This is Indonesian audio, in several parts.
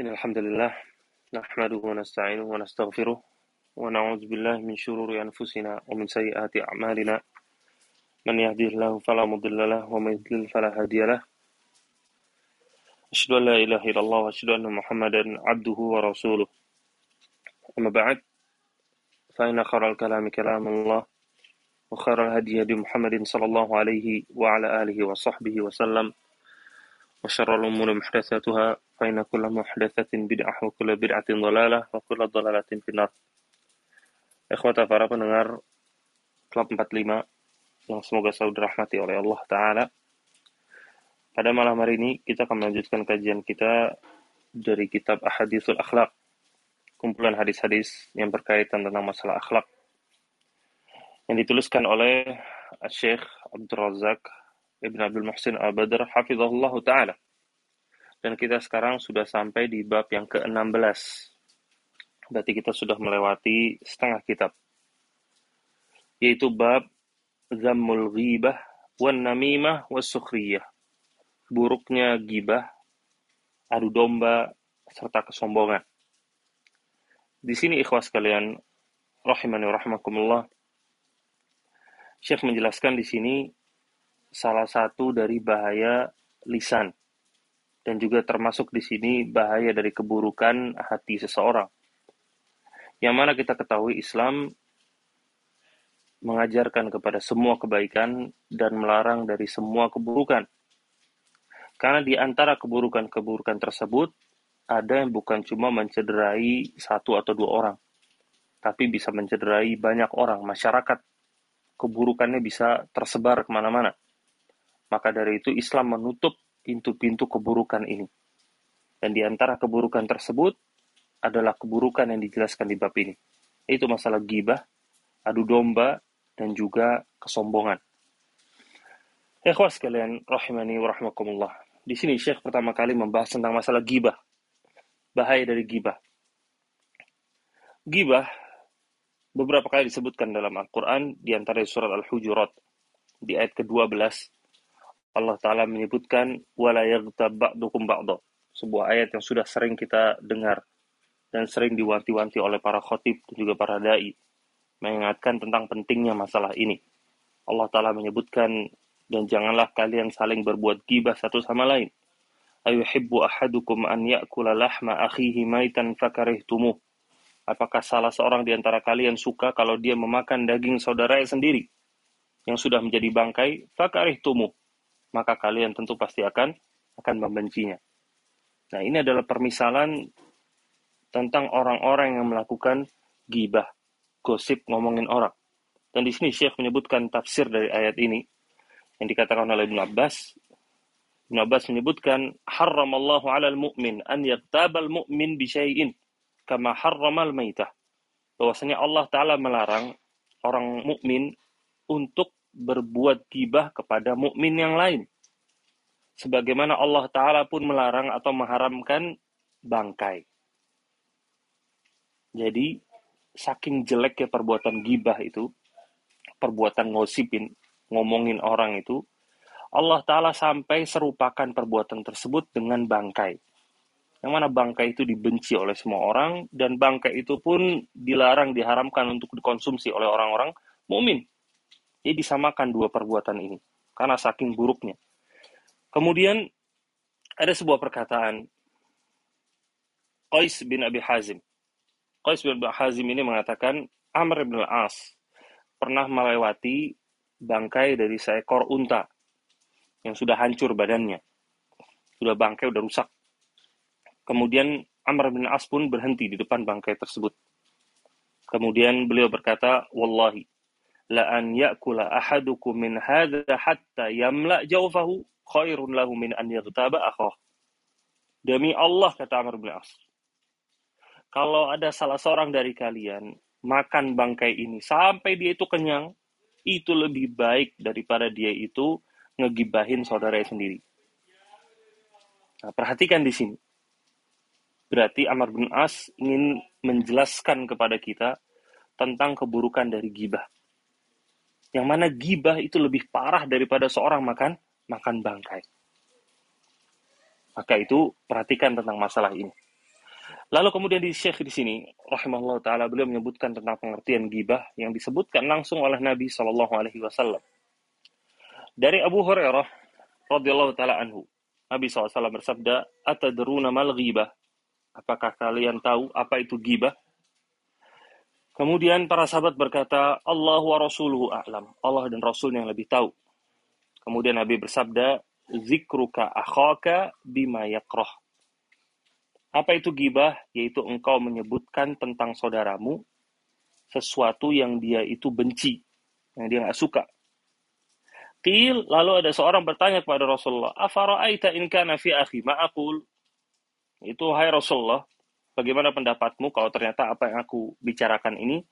إن الحمد لله نحمده ونستعينه ونستغفره ونعوذ بالله من شرور أنفسنا ومن سيئات أعمالنا. من يهده الله فلا مضل له ومن يضلل فلا هادي له. أشهد أن لا إله إلا الله وأشهد أن محمدا عبده ورسوله. أما بعد فإن خير الكلام كلام الله وخير الهدي هدي محمد صلى الله عليه وعلى آله وصحبه وسلم. وشر الأمور محدثاتها فإن كل محدثة بدعة وكل بدعة ضلالة وكل ضلالة في النار Ikhwata para pendengar Klub 45 yang semoga selalu dirahmati oleh Allah Ta'ala. Pada malam hari ini kita akan melanjutkan kajian kita dari kitab Ahadithul Akhlaq, kumpulan hadis-hadis yang berkaitan tentang masalah akhlak yang dituliskan oleh Syekh Abdul Razak Ibn Abdul Muhsin Al-Badr hafizahullah taala. Dan kita sekarang sudah sampai di bab yang ke-16. Berarti kita sudah melewati setengah kitab. Yaitu bab Zammul Ghibah wan Namimah was Sukhriyah. Buruknya gibah, adu domba, serta kesombongan. Di sini ikhwas kalian, rahimani rahimakumullah, Syekh menjelaskan di sini salah satu dari bahaya lisan dan juga termasuk di sini bahaya dari keburukan hati seseorang. Yang mana kita ketahui Islam mengajarkan kepada semua kebaikan dan melarang dari semua keburukan. Karena di antara keburukan-keburukan tersebut ada yang bukan cuma mencederai satu atau dua orang, tapi bisa mencederai banyak orang, masyarakat. Keburukannya bisa tersebar ke mana-mana. Maka dari itu Islam menutup pintu-pintu keburukan ini. Dan di antara keburukan tersebut adalah keburukan yang dijelaskan di bab ini. Itu masalah gibah, adu domba, dan juga kesombongan. Ikhwas kalian, rahimani wa rahmakumullah. Di sini Syekh pertama kali membahas tentang masalah gibah. Bahaya dari gibah. Gibah beberapa kali disebutkan dalam Al-Quran, di antara surat Al-Hujurat, di ayat ke-12, Allah Ta'ala menyebutkan wala tabak ba'dukum ba'da. Sebuah ayat yang sudah sering kita dengar dan sering diwanti-wanti oleh para khotib dan juga para dai mengingatkan tentang pentingnya masalah ini. Allah Ta'ala menyebutkan dan janganlah kalian saling berbuat gibah satu sama lain. Ayuhibbu ahadukum an ya'kula lahma akhihi maitan fakarihtumuh. Apakah salah seorang di antara kalian suka kalau dia memakan daging saudaranya sendiri yang sudah menjadi bangkai? Fakarih tumu. Maka kalian tentu pasti akan akan membencinya. Nah ini adalah permisalan tentang orang-orang yang melakukan gibah, gosip, ngomongin orang. Dan di sini Syekh menyebutkan tafsir dari ayat ini yang dikatakan oleh Ibn Abbas. Ibn Abbas menyebutkan, Harramallahu alal mu'min an yaktabal mu'min bisyai'in kama harramal maitah. Bahwasanya Allah taala melarang orang mukmin untuk berbuat gibah kepada mukmin yang lain. Sebagaimana Allah taala pun melarang atau mengharamkan bangkai. Jadi saking jeleknya perbuatan gibah itu, perbuatan ngosipin, ngomongin orang itu, Allah Ta'ala sampai serupakan perbuatan tersebut dengan bangkai yang mana bangkai itu dibenci oleh semua orang dan bangkai itu pun dilarang diharamkan untuk dikonsumsi oleh orang-orang mukmin. Jadi disamakan dua perbuatan ini karena saking buruknya. Kemudian ada sebuah perkataan Qais bin Abi Hazim. Qais bin Abi Hazim ini mengatakan Amr bin Al-As pernah melewati bangkai dari seekor unta yang sudah hancur badannya. Sudah bangkai, sudah rusak Kemudian Amr bin As pun berhenti di depan bangkai tersebut. Kemudian beliau berkata, Wallahi, la an ya'kula ahadukum min hadha hatta yamla jawfahu khairun lahu min an yaghtaba akhah. Demi Allah, kata Amr bin As. Kalau ada salah seorang dari kalian makan bangkai ini sampai dia itu kenyang, itu lebih baik daripada dia itu ngegibahin saudaranya sendiri. Nah, perhatikan di sini. Berarti Amr bin As ingin menjelaskan kepada kita tentang keburukan dari gibah. Yang mana gibah itu lebih parah daripada seorang makan makan bangkai. Maka itu perhatikan tentang masalah ini. Lalu kemudian di Syekh di sini, rahimahullah taala beliau menyebutkan tentang pengertian gibah yang disebutkan langsung oleh Nabi Shallallahu alaihi wasallam. Dari Abu Hurairah radhiyallahu taala anhu, Nabi SAW bersabda, "Atadruna mal ghibah?" Apakah kalian tahu apa itu gibah? Kemudian para sahabat berkata, Allah wa rasuluhu a'lam. Allah dan Rasulnya yang lebih tahu. Kemudian Nabi bersabda, Zikruka akhaka bima yakrah. Apa itu gibah? Yaitu engkau menyebutkan tentang saudaramu sesuatu yang dia itu benci, yang dia nggak suka. Qil, lalu ada seorang bertanya kepada Rasulullah, Afara'aita in kana fi akhi ma'akul? Itu, hai Rasulullah, bagaimana pendapatmu kalau ternyata apa yang aku bicarakan ini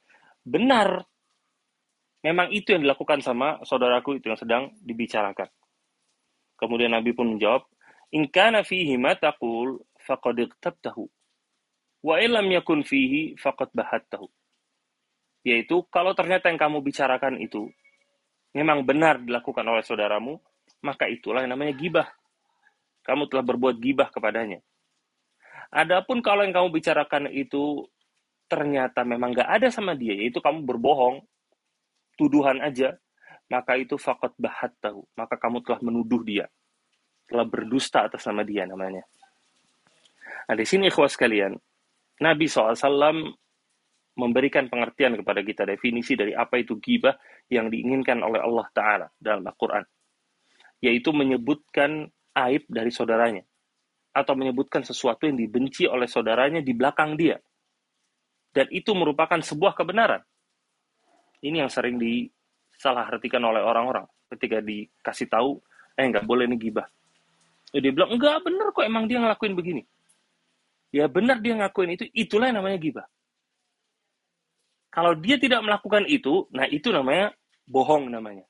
benar? Memang itu yang dilakukan sama saudaraku itu yang sedang dibicarakan. Kemudian Nabi pun menjawab, In kana fihi ma taqul faqad iqtabtahu. Wa illam yakun fihi faqad bahattahu. Yaitu kalau ternyata yang kamu bicarakan itu memang benar dilakukan oleh saudaramu, maka itulah yang namanya gibah. Kamu telah berbuat gibah kepadanya. Adapun kalau yang kamu bicarakan itu ternyata memang gak ada sama dia, yaitu kamu berbohong, tuduhan aja, maka itu fakot bahat tahu. Maka kamu telah menuduh dia, telah berdusta atas nama dia namanya. Nah di sini ikhwas sekalian, Nabi SAW memberikan pengertian kepada kita definisi dari apa itu gibah yang diinginkan oleh Allah Ta'ala dalam Al-Quran. Yaitu menyebutkan aib dari saudaranya. Atau menyebutkan sesuatu yang dibenci oleh saudaranya di belakang dia. Dan itu merupakan sebuah kebenaran. Ini yang sering disalahartikan oleh orang-orang. Ketika dikasih tahu, eh nggak boleh nih gibah. Dia bilang, enggak bener kok emang dia ngelakuin begini. Ya benar dia ngakuin itu, itulah yang namanya gibah. Kalau dia tidak melakukan itu, nah itu namanya bohong namanya.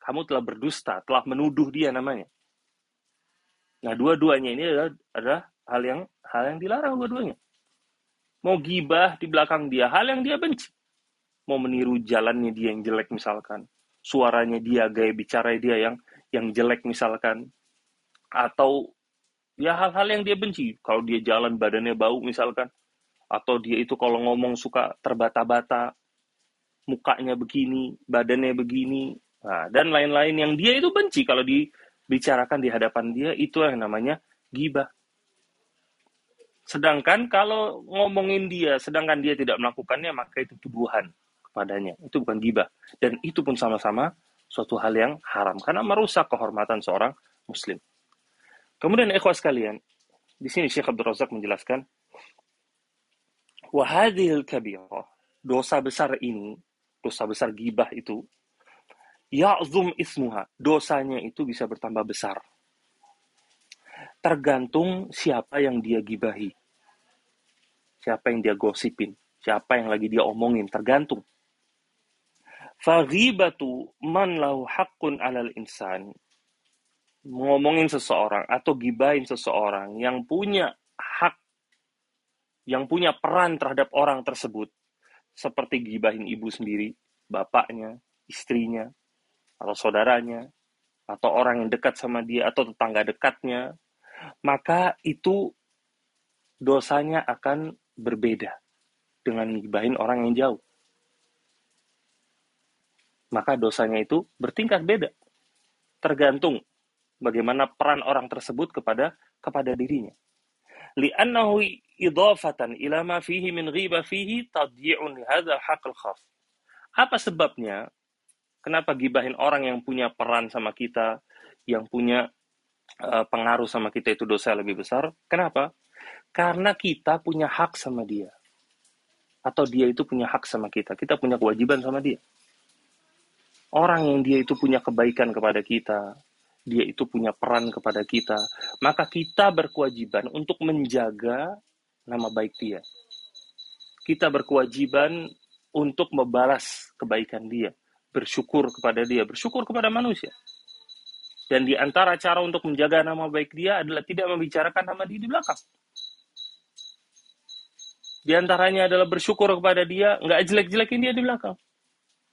Kamu telah berdusta, telah menuduh dia namanya. Nah, dua-duanya ini adalah, adalah hal yang hal yang dilarang dua-duanya. Mau gibah di belakang dia, hal yang dia benci. Mau meniru jalannya dia yang jelek misalkan, suaranya dia, gaya bicara dia yang yang jelek misalkan, atau ya hal-hal yang dia benci. Kalau dia jalan badannya bau misalkan, atau dia itu kalau ngomong suka terbata-bata, mukanya begini, badannya begini, nah, dan lain-lain yang dia itu benci kalau dibicarakan di hadapan dia itu yang namanya gibah. Sedangkan kalau ngomongin dia, sedangkan dia tidak melakukannya, maka itu tuduhan kepadanya. Itu bukan gibah. Dan itu pun sama-sama suatu hal yang haram. Karena merusak kehormatan seorang muslim. Kemudian ikhwas kalian, di sini Syekh Abdul Razak menjelaskan, Wahadil kabirah, dosa besar ini, dosa besar gibah itu, ya'zum ismuha, dosanya itu bisa bertambah besar. Tergantung siapa yang dia gibahi. Siapa yang dia gosipin, siapa yang lagi dia omongin, tergantung. Faghibatu man lahu haqqun alal insan. Ngomongin seseorang atau gibahin seseorang yang punya hak yang punya peran terhadap orang tersebut, seperti gibahin ibu sendiri, bapaknya, istrinya, atau saudaranya, atau orang yang dekat sama dia, atau tetangga dekatnya, maka itu dosanya akan berbeda dengan gibahin orang yang jauh. Maka dosanya itu bertingkat beda. Tergantung bagaimana peran orang tersebut kepada kepada dirinya. Li'annahu idafatan ila ma fihi min ghiba fihi tadyi'un hadzal haqqal khas. Apa sebabnya? Kenapa gibahin orang yang punya peran sama kita, yang punya uh, pengaruh sama kita itu dosa lebih besar? Kenapa? Karena kita punya hak sama dia. Atau dia itu punya hak sama kita. Kita punya kewajiban sama dia. Orang yang dia itu punya kebaikan kepada kita, dia itu punya peran kepada kita, maka kita berkewajiban untuk menjaga nama baik dia. Kita berkewajiban untuk membalas kebaikan dia, bersyukur kepada dia, bersyukur kepada manusia. Dan di antara cara untuk menjaga nama baik dia adalah tidak membicarakan nama dia di belakang. Di antaranya adalah bersyukur kepada dia, nggak jelek-jelekin dia di belakang.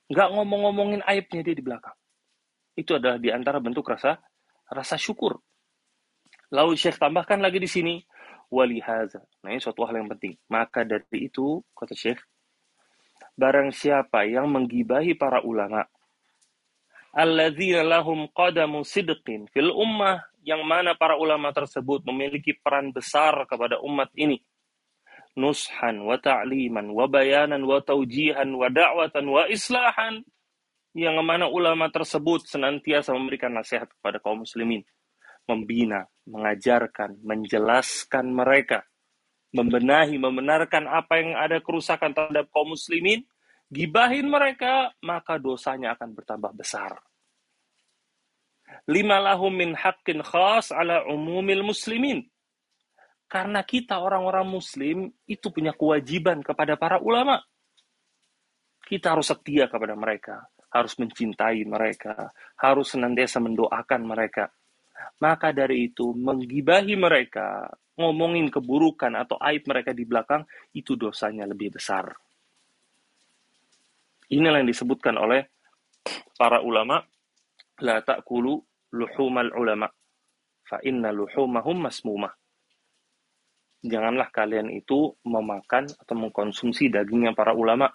Nggak ngomong-ngomongin aibnya dia di belakang. Itu adalah di antara bentuk rasa rasa syukur. Lalu Syekh tambahkan lagi di sini, walihaza. Nah, ini suatu hal yang penting. Maka dari itu, kata Syekh, barang siapa yang menggibahi para ulama, alladzina lahum qadamu sidqin fil ummah, yang mana para ulama tersebut memiliki peran besar kepada umat ini, nushan wa ta'liman wa bayanan wa taujihan wa da'watan wa islahan, yang mana ulama tersebut senantiasa memberikan nasihat kepada kaum muslimin membina, mengajarkan, menjelaskan mereka, membenahi, membenarkan apa yang ada kerusakan terhadap kaum muslimin, gibahin mereka, maka dosanya akan bertambah besar. Lima lahum min haqqin khas ala umumil muslimin. Karena kita orang-orang muslim itu punya kewajiban kepada para ulama. Kita harus setia kepada mereka, harus mencintai mereka, harus senantiasa mendoakan mereka. Maka dari itu, menggibahi mereka, ngomongin keburukan atau aib mereka di belakang, itu dosanya lebih besar. Inilah yang disebutkan oleh para ulama, la ta'kulu luhumal ulama, fa inna luhumahum masmumah. Janganlah kalian itu memakan atau mengkonsumsi dagingnya para ulama,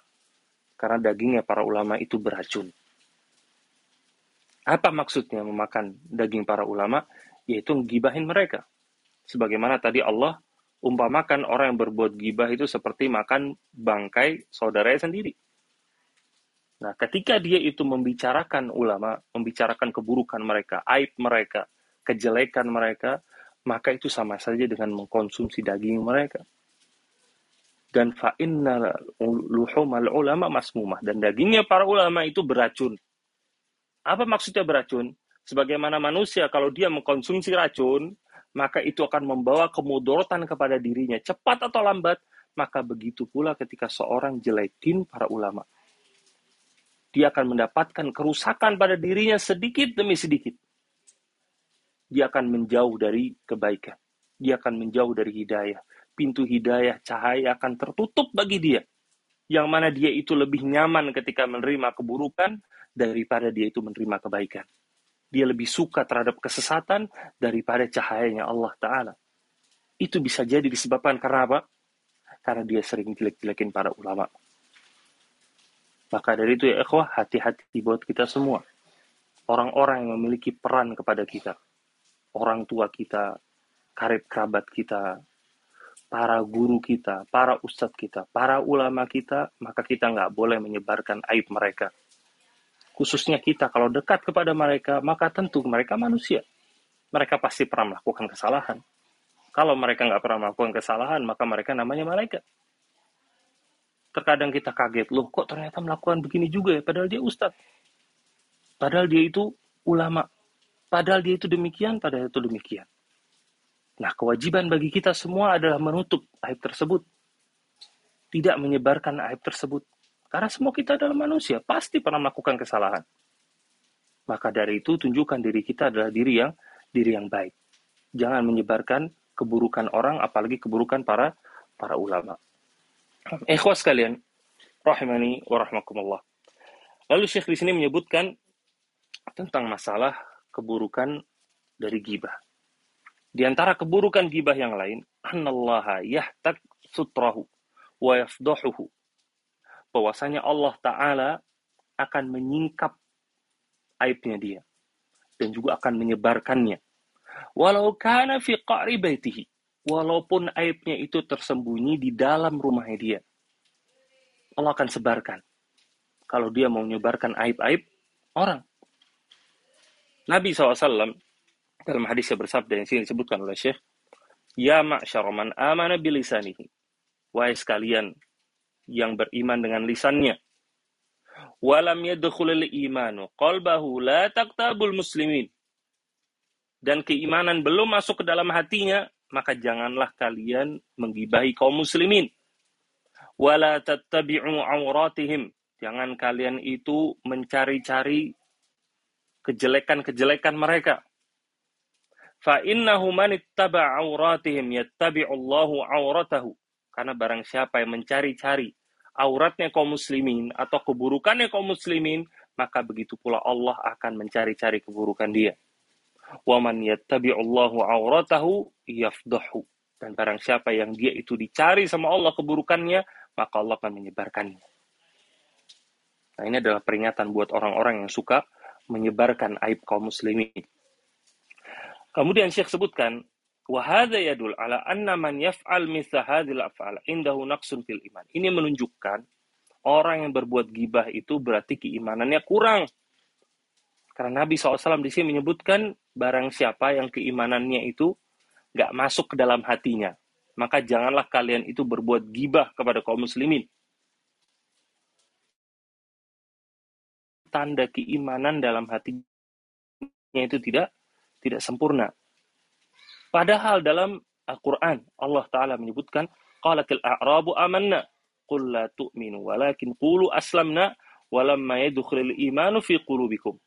karena dagingnya para ulama itu beracun. Apa maksudnya memakan daging para ulama? Yaitu gibahin mereka. Sebagaimana tadi Allah umpamakan orang yang berbuat gibah itu seperti makan bangkai saudaranya sendiri. Nah, ketika dia itu membicarakan ulama, membicarakan keburukan mereka, aib mereka, kejelekan mereka, maka itu sama saja dengan mengkonsumsi daging mereka. Dan fa'inna luhumal ulama masmumah. Dan dagingnya para ulama itu beracun. Apa maksudnya beracun? Sebagaimana manusia kalau dia mengkonsumsi racun, maka itu akan membawa kemudorotan kepada dirinya, cepat atau lambat. Maka begitu pula ketika seorang jelekin para ulama. Dia akan mendapatkan kerusakan pada dirinya sedikit demi sedikit. Dia akan menjauh dari kebaikan. Dia akan menjauh dari hidayah. Pintu hidayah, cahaya akan tertutup bagi dia. Yang mana dia itu lebih nyaman ketika menerima keburukan daripada dia itu menerima kebaikan. Dia lebih suka terhadap kesesatan daripada cahayanya Allah Ta'ala. Itu bisa jadi disebabkan karena apa? Karena dia sering jelek-jelekin para ulama. Maka dari itu ya ikhwah, hati-hati buat kita semua. Orang-orang yang memiliki peran kepada kita. Orang tua kita, karib kerabat kita, para guru kita, para ustadz kita, para ulama kita, maka kita nggak boleh menyebarkan aib mereka khususnya kita kalau dekat kepada mereka, maka tentu mereka manusia. Mereka pasti pernah melakukan kesalahan. Kalau mereka nggak pernah melakukan kesalahan, maka mereka namanya malaikat. Terkadang kita kaget, loh kok ternyata melakukan begini juga ya, padahal dia ustadz. Padahal dia itu ulama. Padahal dia itu demikian, padahal itu demikian. Nah, kewajiban bagi kita semua adalah menutup aib tersebut. Tidak menyebarkan aib tersebut. Karena semua kita adalah manusia, pasti pernah melakukan kesalahan. Maka dari itu tunjukkan diri kita adalah diri yang diri yang baik. Jangan menyebarkan keburukan orang, apalagi keburukan para para ulama. Ikhwas kalian, rahimani wa rahmakumullah. Lalu Syekh di sini menyebutkan tentang masalah keburukan dari gibah. Di antara keburukan gibah yang lain, annallaha yahtak sutrahu wa yafdahuhu bahwasanya Allah Ta'ala akan menyingkap aibnya dia dan juga akan menyebarkannya. Walau kana fi qa'ri baitihi, walaupun aibnya itu tersembunyi di dalam rumahnya dia. Allah akan sebarkan. Kalau dia mau menyebarkan aib-aib orang. Nabi SAW dalam hadisnya bersabda yang sini disebutkan oleh Syekh, Ya ma'syara man amana bilisanihi. Wahai sekalian yang beriman dengan lisannya. Walam yadkhulul imanu qalbahu la taqtabul muslimin. Dan keimanan belum masuk ke dalam hatinya, maka janganlah kalian menggibahi kaum muslimin. Wala tattabi'u auratihim. Jangan kalian itu mencari-cari kejelekan-kejelekan mereka. Fa innahu man ittaba auratihim yattabi'u Allahu auratahu karena barang siapa yang mencari-cari auratnya kaum muslimin atau keburukannya kaum muslimin, maka begitu pula Allah akan mencari-cari keburukan dia wa man yattabi'ullahu auratahu yafdahu. Dan barang siapa yang dia itu dicari sama Allah keburukannya maka Allah akan menyebarkannya. Nah ini adalah peringatan buat orang-orang yang suka menyebarkan aib kaum muslimin. Kemudian Syekh sebutkan wahada yadul ala anna man yaf'al mithla hadhil af'al indahu naqsun fil iman. Ini menunjukkan orang yang berbuat gibah itu berarti keimanannya kurang. Karena Nabi SAW di sini menyebutkan barang siapa yang keimanannya itu nggak masuk ke dalam hatinya, maka janganlah kalian itu berbuat gibah kepada kaum muslimin. Tanda keimanan dalam hatinya itu tidak tidak sempurna. Padahal dalam Al-Quran Allah Ta'ala menyebutkan qalatil a'rabu amanna qul la tu'minu walakin qulu aslamna walamma yadkhulul imanu fi qulubikum.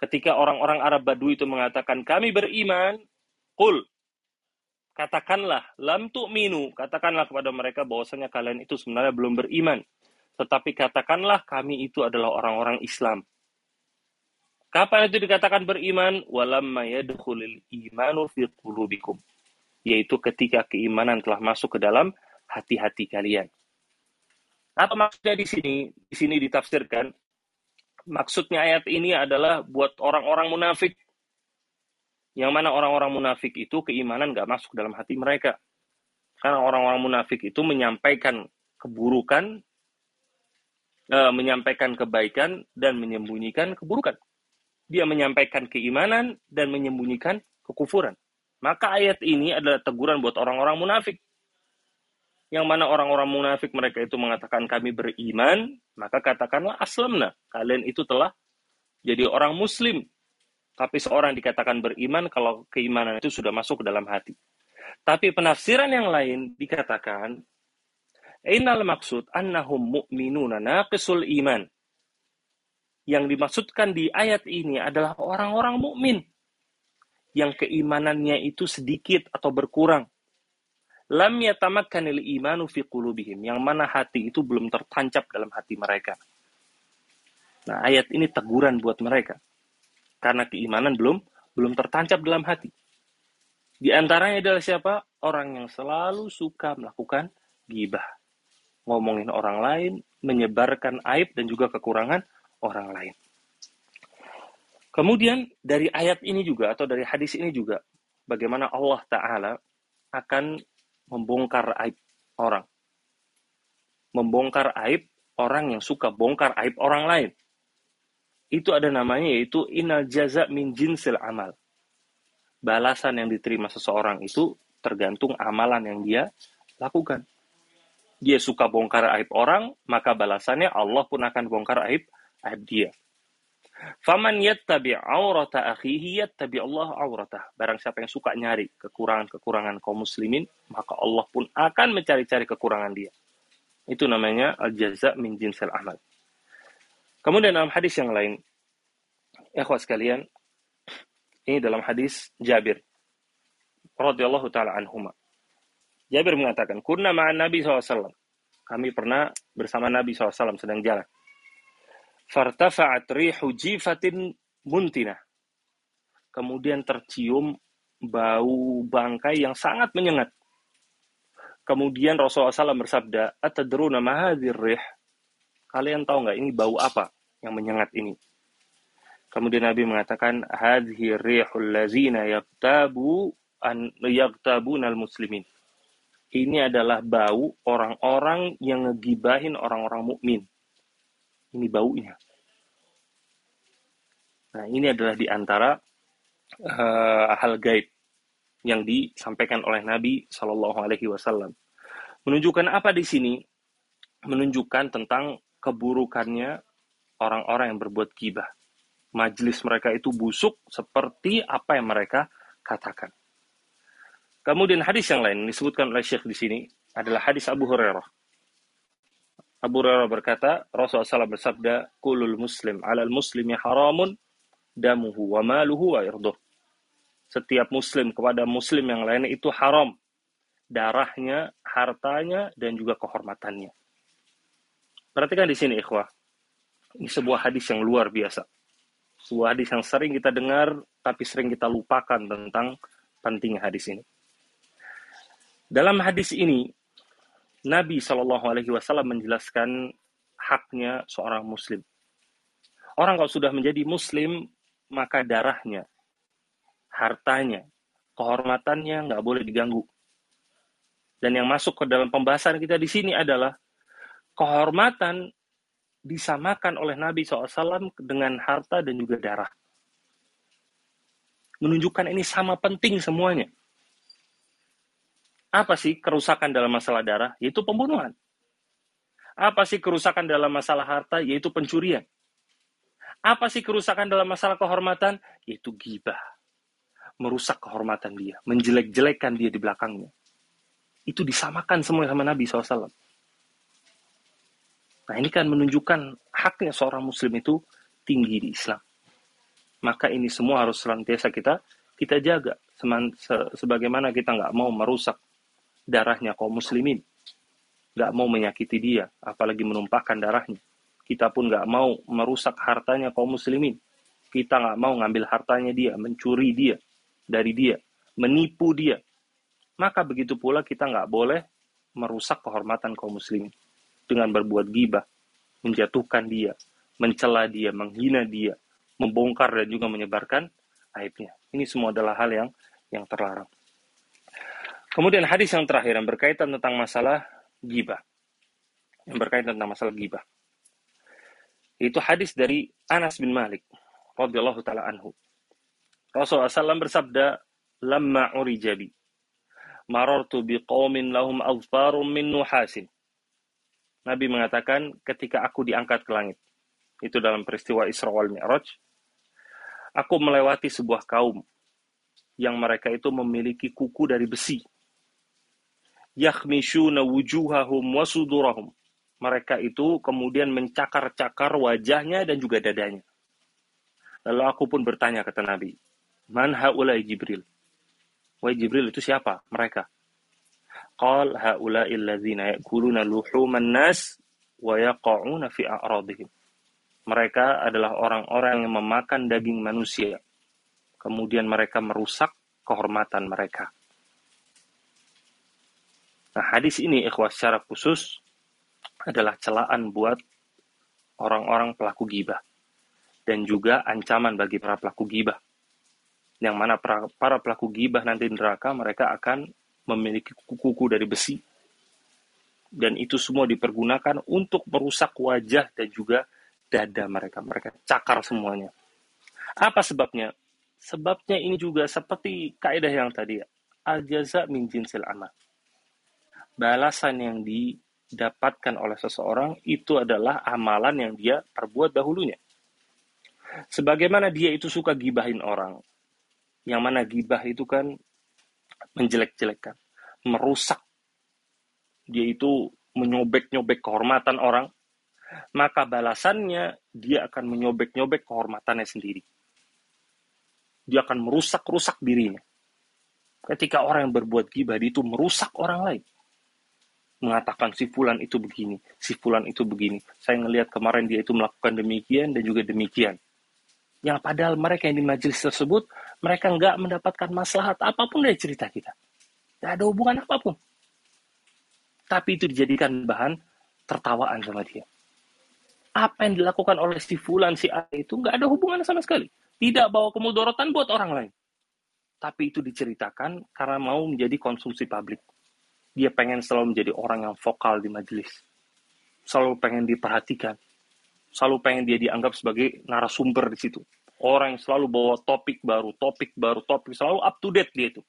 Ketika orang-orang Arab Badui itu mengatakan kami beriman, qul katakanlah lam tu'minu, katakanlah kepada mereka bahwasanya kalian itu sebenarnya belum beriman. Tetapi katakanlah kami itu adalah orang-orang Islam. Kapan itu dikatakan beriman? Walamma yadkhulul imanu fi qulubikum. Yaitu ketika keimanan telah masuk ke dalam hati-hati kalian. Apa maksudnya di sini? Di sini ditafsirkan maksudnya ayat ini adalah buat orang-orang munafik. Yang mana orang-orang munafik itu keimanan gak masuk dalam hati mereka. Karena orang-orang munafik itu menyampaikan keburukan, e, menyampaikan kebaikan, dan menyembunyikan keburukan dia menyampaikan keimanan dan menyembunyikan kekufuran. Maka ayat ini adalah teguran buat orang-orang munafik. Yang mana orang-orang munafik mereka itu mengatakan kami beriman, maka katakanlah aslamna. Kalian itu telah jadi orang muslim. Tapi seorang dikatakan beriman kalau keimanan itu sudah masuk ke dalam hati. Tapi penafsiran yang lain dikatakan, Ainal maksud annahum mu'minuna naqisul iman yang dimaksudkan di ayat ini adalah orang-orang mukmin yang keimanannya itu sedikit atau berkurang. Lam yatamakkanil imanu fi qulubihim, yang mana hati itu belum tertancap dalam hati mereka. Nah, ayat ini teguran buat mereka. Karena keimanan belum belum tertancap dalam hati. Di antaranya adalah siapa? Orang yang selalu suka melakukan gibah. Ngomongin orang lain, menyebarkan aib dan juga kekurangan orang lain. Kemudian dari ayat ini juga atau dari hadis ini juga bagaimana Allah taala akan membongkar aib orang. Membongkar aib orang yang suka bongkar aib orang lain. Itu ada namanya yaitu inal jaza min jinsil amal. Balasan yang diterima seseorang itu tergantung amalan yang dia lakukan. Dia suka bongkar aib orang, maka balasannya Allah pun akan bongkar aib dia. Faman yattabi aurata akhihi yattabi Allah auratah. Barang siapa yang suka nyari kekurangan-kekurangan kaum muslimin, maka Allah pun akan mencari-cari kekurangan dia. Itu namanya al-jaza min jinsal amal. Kemudian dalam hadis yang lain, ya sekalian, ini dalam hadis Jabir radhiyallahu taala anhuma. Jabir mengatakan, "Kunna ma'an Nabi SAW." Kami pernah bersama Nabi SAW sedang jalan fartafa'at rihu jifatin muntina. Kemudian tercium bau bangkai yang sangat menyengat. Kemudian Rasulullah SAW bersabda, Atadruna mahadir rih. Kalian tahu nggak ini bau apa yang menyengat ini? Kemudian Nabi mengatakan, Hadhi rihul lazina yaktabu an yaktabun al muslimin. Ini adalah bau orang-orang yang ngegibahin orang-orang mukmin ini baunya. Nah, ini adalah di antara uh, hal gaib yang disampaikan oleh Nabi Shallallahu Alaihi Wasallam. Menunjukkan apa di sini? Menunjukkan tentang keburukannya orang-orang yang berbuat gibah. Majelis mereka itu busuk seperti apa yang mereka katakan. Kemudian hadis yang lain disebutkan oleh Syekh di sini adalah hadis Abu Hurairah Abu Hurairah berkata, Rasulullah SAW bersabda, Kulul muslim alal muslimi haramun damuhu wa maluhu wa irduh. Setiap muslim kepada muslim yang lain itu haram. Darahnya, hartanya, dan juga kehormatannya. Perhatikan di sini, ikhwah. Ini sebuah hadis yang luar biasa. Sebuah hadis yang sering kita dengar, tapi sering kita lupakan tentang pentingnya hadis ini. Dalam hadis ini, Nabi Shallallahu Alaihi Wasallam menjelaskan haknya seorang Muslim. Orang kalau sudah menjadi Muslim, maka darahnya, hartanya, kehormatannya nggak boleh diganggu. Dan yang masuk ke dalam pembahasan kita di sini adalah kehormatan disamakan oleh Nabi SAW dengan harta dan juga darah. Menunjukkan ini sama penting semuanya. Apa sih kerusakan dalam masalah darah? Yaitu pembunuhan. Apa sih kerusakan dalam masalah harta? Yaitu pencurian. Apa sih kerusakan dalam masalah kehormatan? Yaitu gibah. Merusak kehormatan dia. Menjelek-jelekkan dia di belakangnya. Itu disamakan semua sama Nabi SAW. Nah ini kan menunjukkan haknya seorang muslim itu tinggi di Islam. Maka ini semua harus senantiasa kita kita jaga. Sebagaimana kita nggak mau merusak darahnya kaum muslimin. Nggak mau menyakiti dia, apalagi menumpahkan darahnya. Kita pun nggak mau merusak hartanya kaum muslimin. Kita nggak mau ngambil hartanya dia, mencuri dia dari dia, menipu dia. Maka begitu pula kita nggak boleh merusak kehormatan kaum muslimin dengan berbuat gibah, menjatuhkan dia, mencela dia, menghina dia, membongkar dan juga menyebarkan aibnya. Ini semua adalah hal yang yang terlarang. Kemudian hadis yang terakhir yang berkaitan tentang masalah gibah. Yang berkaitan tentang masalah gibah. Itu hadis dari Anas bin Malik radhiyallahu taala anhu. Rasulullah SAW bersabda, "Lamma urijabi marartu biqaumin lahum azfarum min nuhasin." Nabi mengatakan ketika aku diangkat ke langit. Itu dalam peristiwa Isra wal Mi'raj. Aku melewati sebuah kaum yang mereka itu memiliki kuku dari besi yakhmishuna wujuhahum wa sudurahum. Mereka itu kemudian mencakar-cakar wajahnya dan juga dadanya. Lalu aku pun bertanya kata Nabi, Man haulai Jibril? Wahai Jibril itu siapa? Mereka. Qal haulai alladzina yakuluna luhuman nas wa yaqa'una fi a'radihim. Mereka adalah orang-orang yang memakan daging manusia. Kemudian mereka merusak kehormatan mereka. Nah, hadis ini ikhwas secara khusus adalah celaan buat orang-orang pelaku gibah dan juga ancaman bagi para pelaku gibah. Yang mana para, para pelaku gibah nanti neraka mereka akan memiliki kuku-kuku dari besi dan itu semua dipergunakan untuk merusak wajah dan juga dada mereka. Mereka cakar semuanya. Apa sebabnya? Sebabnya ini juga seperti kaidah yang tadi, al-jaza min jinsil amal balasan yang didapatkan oleh seseorang itu adalah amalan yang dia perbuat dahulunya. Sebagaimana dia itu suka gibahin orang, yang mana gibah itu kan menjelek-jelekkan, merusak. Dia itu menyobek-nyobek kehormatan orang, maka balasannya dia akan menyobek-nyobek kehormatannya sendiri. Dia akan merusak-rusak dirinya. Ketika orang yang berbuat gibah itu merusak orang lain mengatakan si fulan itu begini, si fulan itu begini. Saya ngelihat kemarin dia itu melakukan demikian dan juga demikian. Yang padahal mereka yang di majelis tersebut, mereka nggak mendapatkan maslahat apa pun dari cerita kita. Tidak ada hubungan apa pun. Tapi itu dijadikan bahan tertawaan sama dia. Apa yang dilakukan oleh si fulan, si A itu nggak ada hubungan sama sekali. Tidak bawa kemudorotan buat orang lain. Tapi itu diceritakan karena mau menjadi konsumsi publik dia pengen selalu menjadi orang yang vokal di majelis. Selalu pengen diperhatikan. Selalu pengen dia dianggap sebagai narasumber di situ. Orang yang selalu bawa topik baru, topik baru, topik. Selalu up to date dia itu.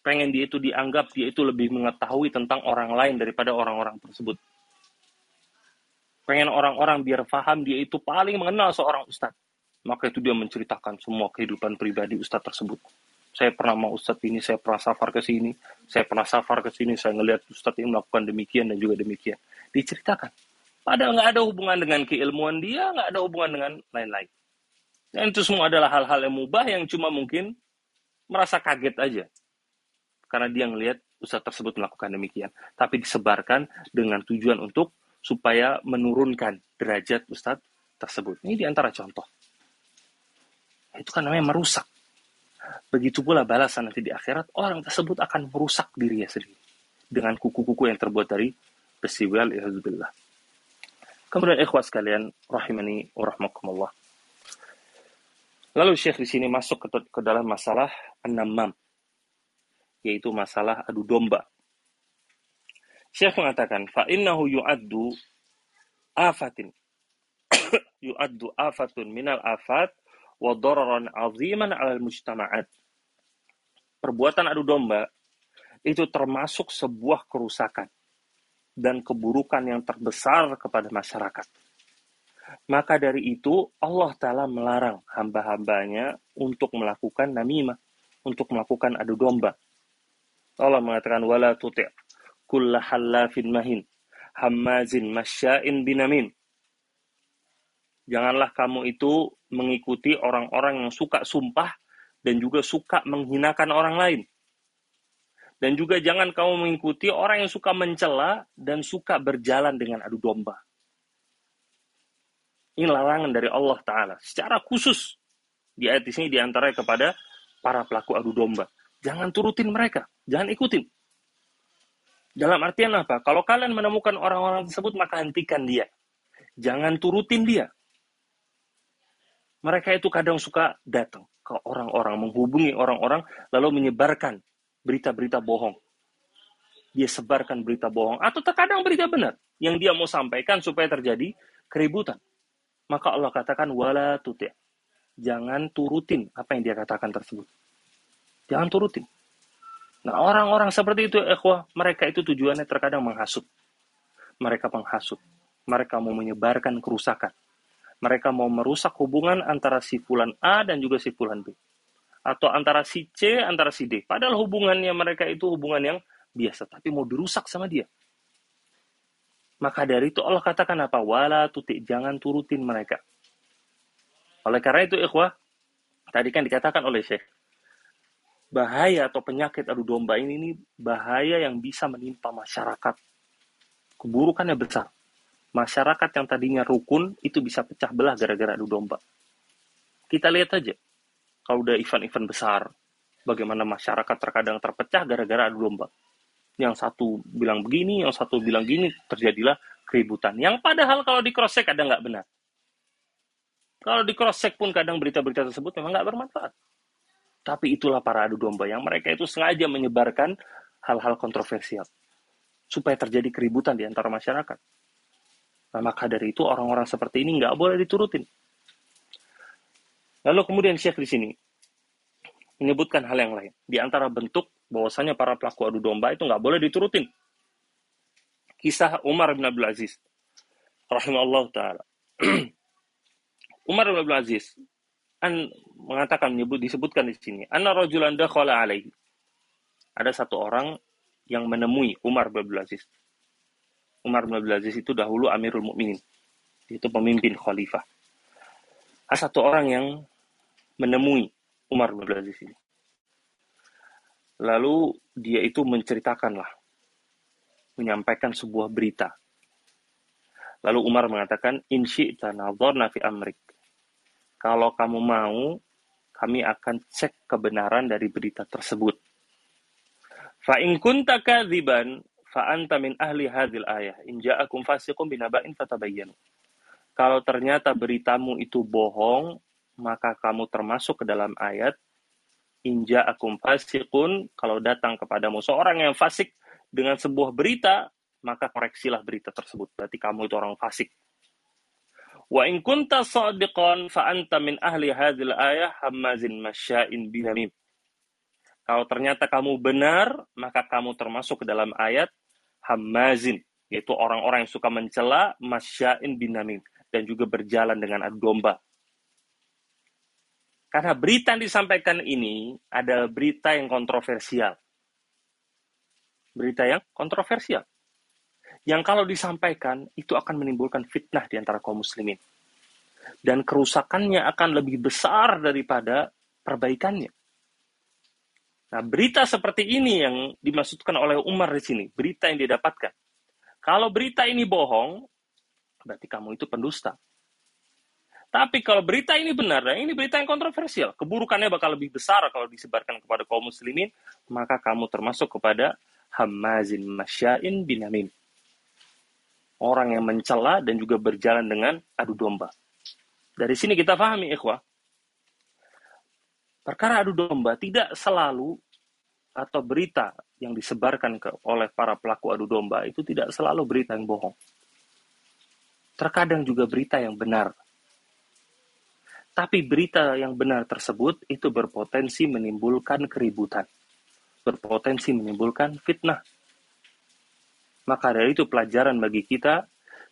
Pengen dia itu dianggap dia itu lebih mengetahui tentang orang lain daripada orang-orang tersebut. Pengen orang-orang biar paham dia itu paling mengenal seorang ustadz. Maka itu dia menceritakan semua kehidupan pribadi ustadz tersebut saya pernah mau ustadz ini, saya pernah safar ke sini, saya pernah safar ke sini, saya ngelihat ustadz ini melakukan demikian dan juga demikian. Diceritakan. Padahal nggak ada hubungan dengan keilmuan dia, nggak ada hubungan dengan lain-lain. Dan itu semua adalah hal-hal yang mubah yang cuma mungkin merasa kaget aja. Karena dia ngelihat ustadz tersebut melakukan demikian. Tapi disebarkan dengan tujuan untuk supaya menurunkan derajat ustadz tersebut. Ini di antara contoh. Itu kan namanya merusak Begitu pula balasan nanti di akhirat, orang tersebut akan merusak dirinya sendiri. Dengan kuku-kuku yang terbuat dari besi wal billah. Kemudian ikhwas kalian, rahimani wa. Lalu Syekh di sini masuk ke, ke dalam masalah enam yaitu masalah adu domba. Syekh mengatakan, fa innahu yu'addu afatin. yu'addu afatun minal afat wa dararan aziman 'alal mujtama'at. Perbuatan adu domba itu termasuk sebuah kerusakan dan keburukan yang terbesar kepada masyarakat. Maka dari itu Allah Ta'ala melarang hamba-hambanya untuk melakukan namimah, untuk melakukan adu domba. Allah mengatakan, wala tuti' kulla hallafin mahin, hammazin masya'in binamin. Janganlah kamu itu mengikuti orang-orang yang suka sumpah dan juga suka menghinakan orang lain. Dan juga jangan kamu mengikuti orang yang suka mencela dan suka berjalan dengan adu domba. Ini larangan dari Allah Ta'ala. Secara khusus di ayat ini di antaranya kepada para pelaku adu domba. Jangan turutin mereka. Jangan ikutin. Dalam artian apa? Kalau kalian menemukan orang-orang tersebut, maka hentikan dia. Jangan turutin dia. Mereka itu kadang suka datang ke orang-orang, menghubungi orang-orang, lalu menyebarkan berita-berita bohong. Dia sebarkan berita bohong, atau terkadang berita benar, yang dia mau sampaikan supaya terjadi keributan. Maka Allah katakan, wala tuti' jangan turutin apa yang dia katakan tersebut. Jangan turutin. Nah, orang-orang seperti itu, ikhwah, mereka itu tujuannya terkadang menghasut. Mereka menghasut. Mereka mau menyebarkan kerusakan. Mereka mau merusak hubungan antara si fulan A dan juga si fulan B. Atau antara si C, antara si D. Padahal hubungannya mereka itu hubungan yang biasa, tapi mau dirusak sama dia. Maka dari itu Allah katakan apa? Wala tuti, jangan turutin mereka. Oleh karena itu, ikhwah, tadi kan dikatakan oleh Syekh, bahaya atau penyakit adu domba ini, ini bahaya yang bisa menimpa masyarakat. Keburukannya besar. Masyarakat yang tadinya rukun itu bisa pecah belah gara-gara adu domba. Kita lihat aja. Kalau udah event-event besar, bagaimana masyarakat terkadang terpecah gara-gara adu domba. Yang satu bilang begini, yang satu bilang gini, terjadilah keributan. Yang padahal kalau di cross check ada nggak benar. Kalau di cross check pun kadang berita-berita tersebut memang nggak bermanfaat. Tapi itulah para adu domba yang mereka itu sengaja menyebarkan hal-hal kontroversial supaya terjadi keributan di antara masyarakat. Nah, maka dari itu orang-orang seperti ini nggak boleh diturutin. Lalu kemudian Syekh di sini menyebutkan hal yang lain. Di antara bentuk bahwasanya para pelaku adu domba itu nggak boleh diturutin. Kisah Umar bin Abdul Aziz. Rahimahullah ta'ala. Umar bin Abdul Aziz an mengatakan menyebut disebutkan di sini anna rajulan dakhala alaihi ada satu orang yang menemui Umar bin Abdul Aziz Umar bin Abdul Aziz itu dahulu Amirul Mukminin. Itu pemimpin khalifah. Ada satu orang yang menemui Umar bin Abdul Aziz ini. Lalu dia itu menceritakanlah menyampaikan sebuah berita. Lalu Umar mengatakan in syi'ta nadharna fi amrik. Kalau kamu mau, kami akan cek kebenaran dari berita tersebut. Fa in kunta kadziban fa anta min ahli hadhil ayah. In ja'akum fasiqun binaba'in fatabayyanu. Kalau ternyata beritamu itu bohong, maka kamu termasuk ke dalam ayat in ja'akum fasiqun kalau datang kepadamu seorang yang fasik dengan sebuah berita, maka koreksilah berita tersebut. Berarti kamu itu orang fasik. Wa in kunta sadiqan fa anta min ahli hadhil ayah hammazin masya'in binamim. Kalau ternyata kamu benar, maka kamu termasuk ke dalam ayat hammazin, yaitu orang-orang yang suka mencela masya'in binamim dan juga berjalan dengan domba. Karena berita yang disampaikan ini adalah berita yang kontroversial. Berita yang kontroversial yang kalau disampaikan itu akan menimbulkan fitnah di antara kaum muslimin. Dan kerusakannya akan lebih besar daripada perbaikannya. Nah, berita seperti ini yang dimaksudkan oleh Umar di sini, berita yang dia dapatkan. Kalau berita ini bohong, berarti kamu itu pendusta. Tapi kalau berita ini benar, dan ini berita yang kontroversial, keburukannya bakal lebih besar kalau disebarkan kepada kaum muslimin, maka kamu termasuk kepada hamazin masyain binamin. Orang yang mencela dan juga berjalan dengan adu domba. Dari sini kita pahami, ikhwah. Perkara adu domba tidak selalu atau berita yang disebarkan ke, oleh para pelaku adu domba itu tidak selalu berita yang bohong. Terkadang juga berita yang benar. Tapi berita yang benar tersebut itu berpotensi menimbulkan keributan. Berpotensi menimbulkan fitnah. Maka dari itu pelajaran bagi kita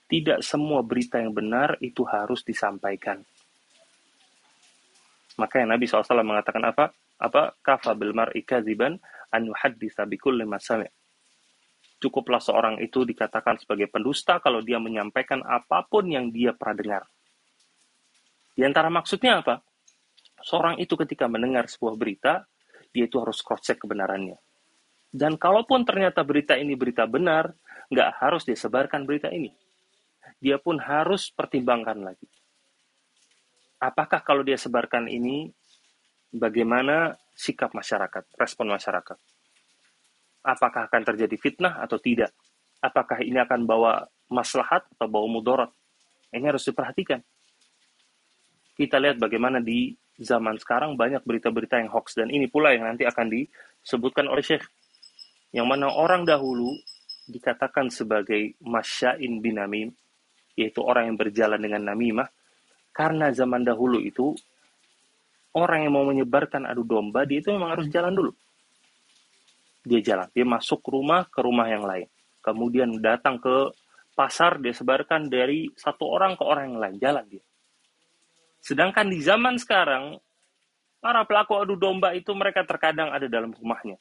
tidak semua berita yang benar itu harus disampaikan. Maka yang Nabi SAW mengatakan apa? Apa? Kafa bil mar'i kadziban an yuhaddisa bikulli. Cukuplah seorang itu dikatakan sebagai pendusta kalau dia menyampaikan apa pun yang dia pernah dengar. Di antara maksudnya apa? Seorang itu ketika mendengar sebuah berita, dia itu harus cross-check kebenarannya. Dan kalaupun ternyata berita ini berita benar, nggak harus disebarkan berita ini dia pun harus pertimbangkan lagi. Apakah kalau dia sebarkan ini, bagaimana sikap masyarakat, respon masyarakat? Apakah akan terjadi fitnah atau tidak? Apakah ini akan bawa maslahat atau bawa mudarat? Ini harus diperhatikan. Kita lihat bagaimana di zaman sekarang banyak berita-berita yang hoax dan ini pula yang nanti akan disebutkan oleh Syekh. Yang mana orang dahulu dikatakan sebagai masyain binamim, yaitu orang yang berjalan dengan namimah, karena zaman dahulu itu orang yang mau menyebarkan adu domba dia itu memang harus jalan dulu. Dia jalan, dia masuk rumah ke rumah yang lain. Kemudian datang ke pasar dia sebarkan dari satu orang ke orang yang lain, jalan dia. Sedangkan di zaman sekarang para pelaku adu domba itu mereka terkadang ada dalam rumahnya.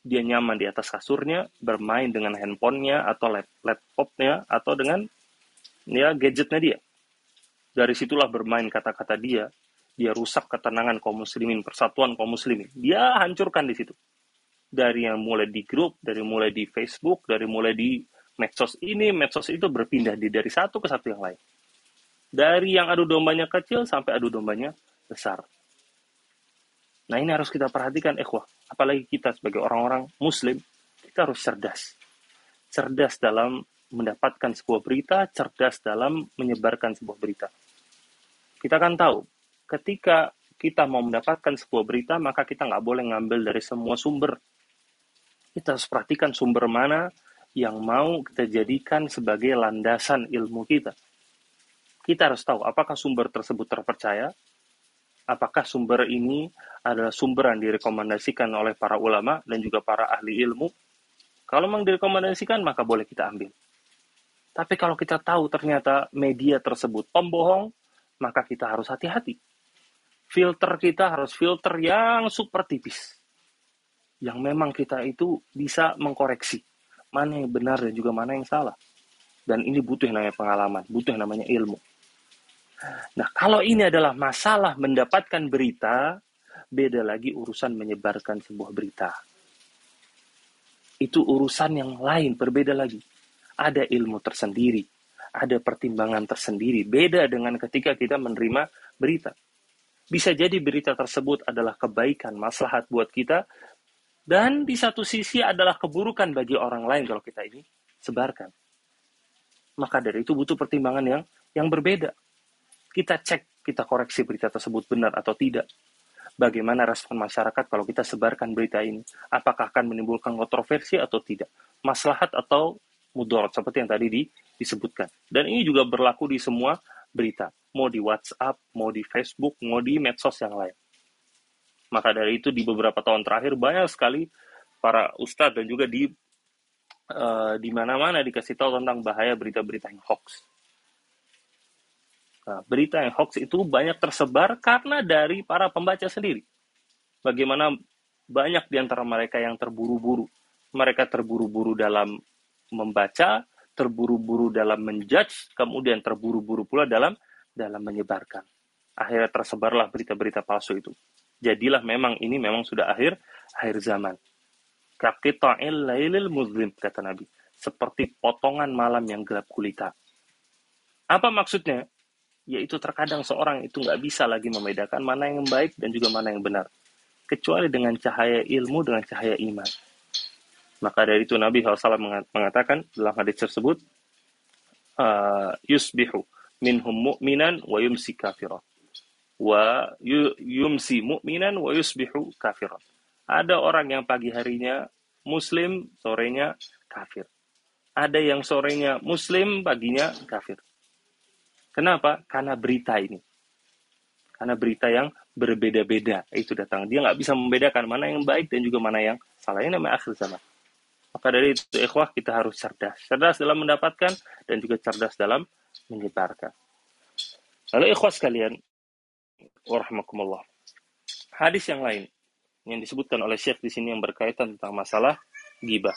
Dia nyaman di atas kasurnya, bermain dengan handphonenya atau laptopnya atau dengan ya gadgetnya dia. Dari situlah bermain kata-kata dia, dia rusak ketenangan kaum muslimin, persatuan kaum muslimin. Dia hancurkan di situ. Dari yang mulai di grup, dari mulai di Facebook, dari mulai di medsos ini, medsos itu berpindah di dari satu ke satu yang lain. Dari yang adu dombanya kecil sampai adu dombanya besar. Nah ini harus kita perhatikan ikhwah. Apalagi kita sebagai orang-orang muslim, kita harus cerdas. Cerdas dalam mendapatkan sebuah berita, cerdas dalam menyebarkan sebuah berita. Kita kan tahu, ketika kita mau mendapatkan sebuah berita, maka kita nggak boleh ngambil dari semua sumber. Kita harus perhatikan sumber mana yang mau kita jadikan sebagai landasan ilmu kita. Kita harus tahu apakah sumber tersebut terpercaya, apakah sumber ini adalah sumber yang direkomendasikan oleh para ulama dan juga para ahli ilmu. Kalau memang direkomendasikan, maka boleh kita ambil. Tapi kalau kita tahu ternyata media tersebut pembohong, maka kita harus hati-hati. Filter kita harus filter yang super tipis. Yang memang kita itu bisa mengkoreksi. Mana yang benar dan juga mana yang salah. Dan ini butuh yang namanya pengalaman, butuh yang namanya ilmu. Nah, kalau ini adalah masalah mendapatkan berita, beda lagi urusan menyebarkan sebuah berita. Itu urusan yang lain, berbeda lagi ada ilmu tersendiri, ada pertimbangan tersendiri. Beda dengan ketika kita menerima berita. Bisa jadi berita tersebut adalah kebaikan, maslahat buat kita, dan di satu sisi adalah keburukan bagi orang lain kalau kita ini sebarkan. Maka dari itu butuh pertimbangan yang yang berbeda. Kita cek, kita koreksi berita tersebut benar atau tidak. Bagaimana respon masyarakat kalau kita sebarkan berita ini? Apakah akan menimbulkan kontroversi atau tidak? Maslahat atau mudarat seperti yang tadi di, disebutkan. Dan ini juga berlaku di semua berita, mau di WhatsApp, mau di Facebook, mau di medsos yang lain. Maka dari itu di beberapa tahun terakhir banyak sekali para ustadz dan juga di uh, di mana-mana dikasih tahu tentang bahaya berita-berita yang hoax. Nah, berita yang hoax itu banyak tersebar karena dari para pembaca sendiri. Bagaimana banyak di antara mereka yang terburu-buru. Mereka terburu-buru dalam membaca, terburu-buru dalam menjudge, kemudian terburu-buru pula dalam dalam menyebarkan. Akhirnya tersebarlah berita-berita palsu itu. Jadilah memang ini memang sudah akhir akhir zaman. Kaqita'il lailil muslim kata Nabi, seperti potongan malam yang gelap gulita. Apa maksudnya? yaitu terkadang seorang itu nggak bisa lagi membedakan mana yang baik dan juga mana yang benar. Kecuali dengan cahaya ilmu, dengan cahaya iman. Maka dari itu Nabi SAW mengatakan dalam hadis tersebut, uh, yusbihu minhum mu'minan wa yumsi kafiran. Wa yumsi mu'minan wa yusbihu kafiran. Ada orang yang pagi harinya muslim, sorenya kafir. Ada yang sorenya muslim, paginya kafir. Kenapa? Karena berita ini. Karena berita yang berbeda-beda itu datang. Dia nggak bisa membedakan mana yang baik dan juga mana yang salah. Ini namanya akhir zaman. Maka dari itu, ikhwah, kita harus cerdas. Cerdas dalam mendapatkan dan juga cerdas dalam menyebarkan. Lalu ikhwah sekalian, warahmatullah. Hadis yang lain yang disebutkan oleh Syekh di sini yang berkaitan tentang masalah gibah.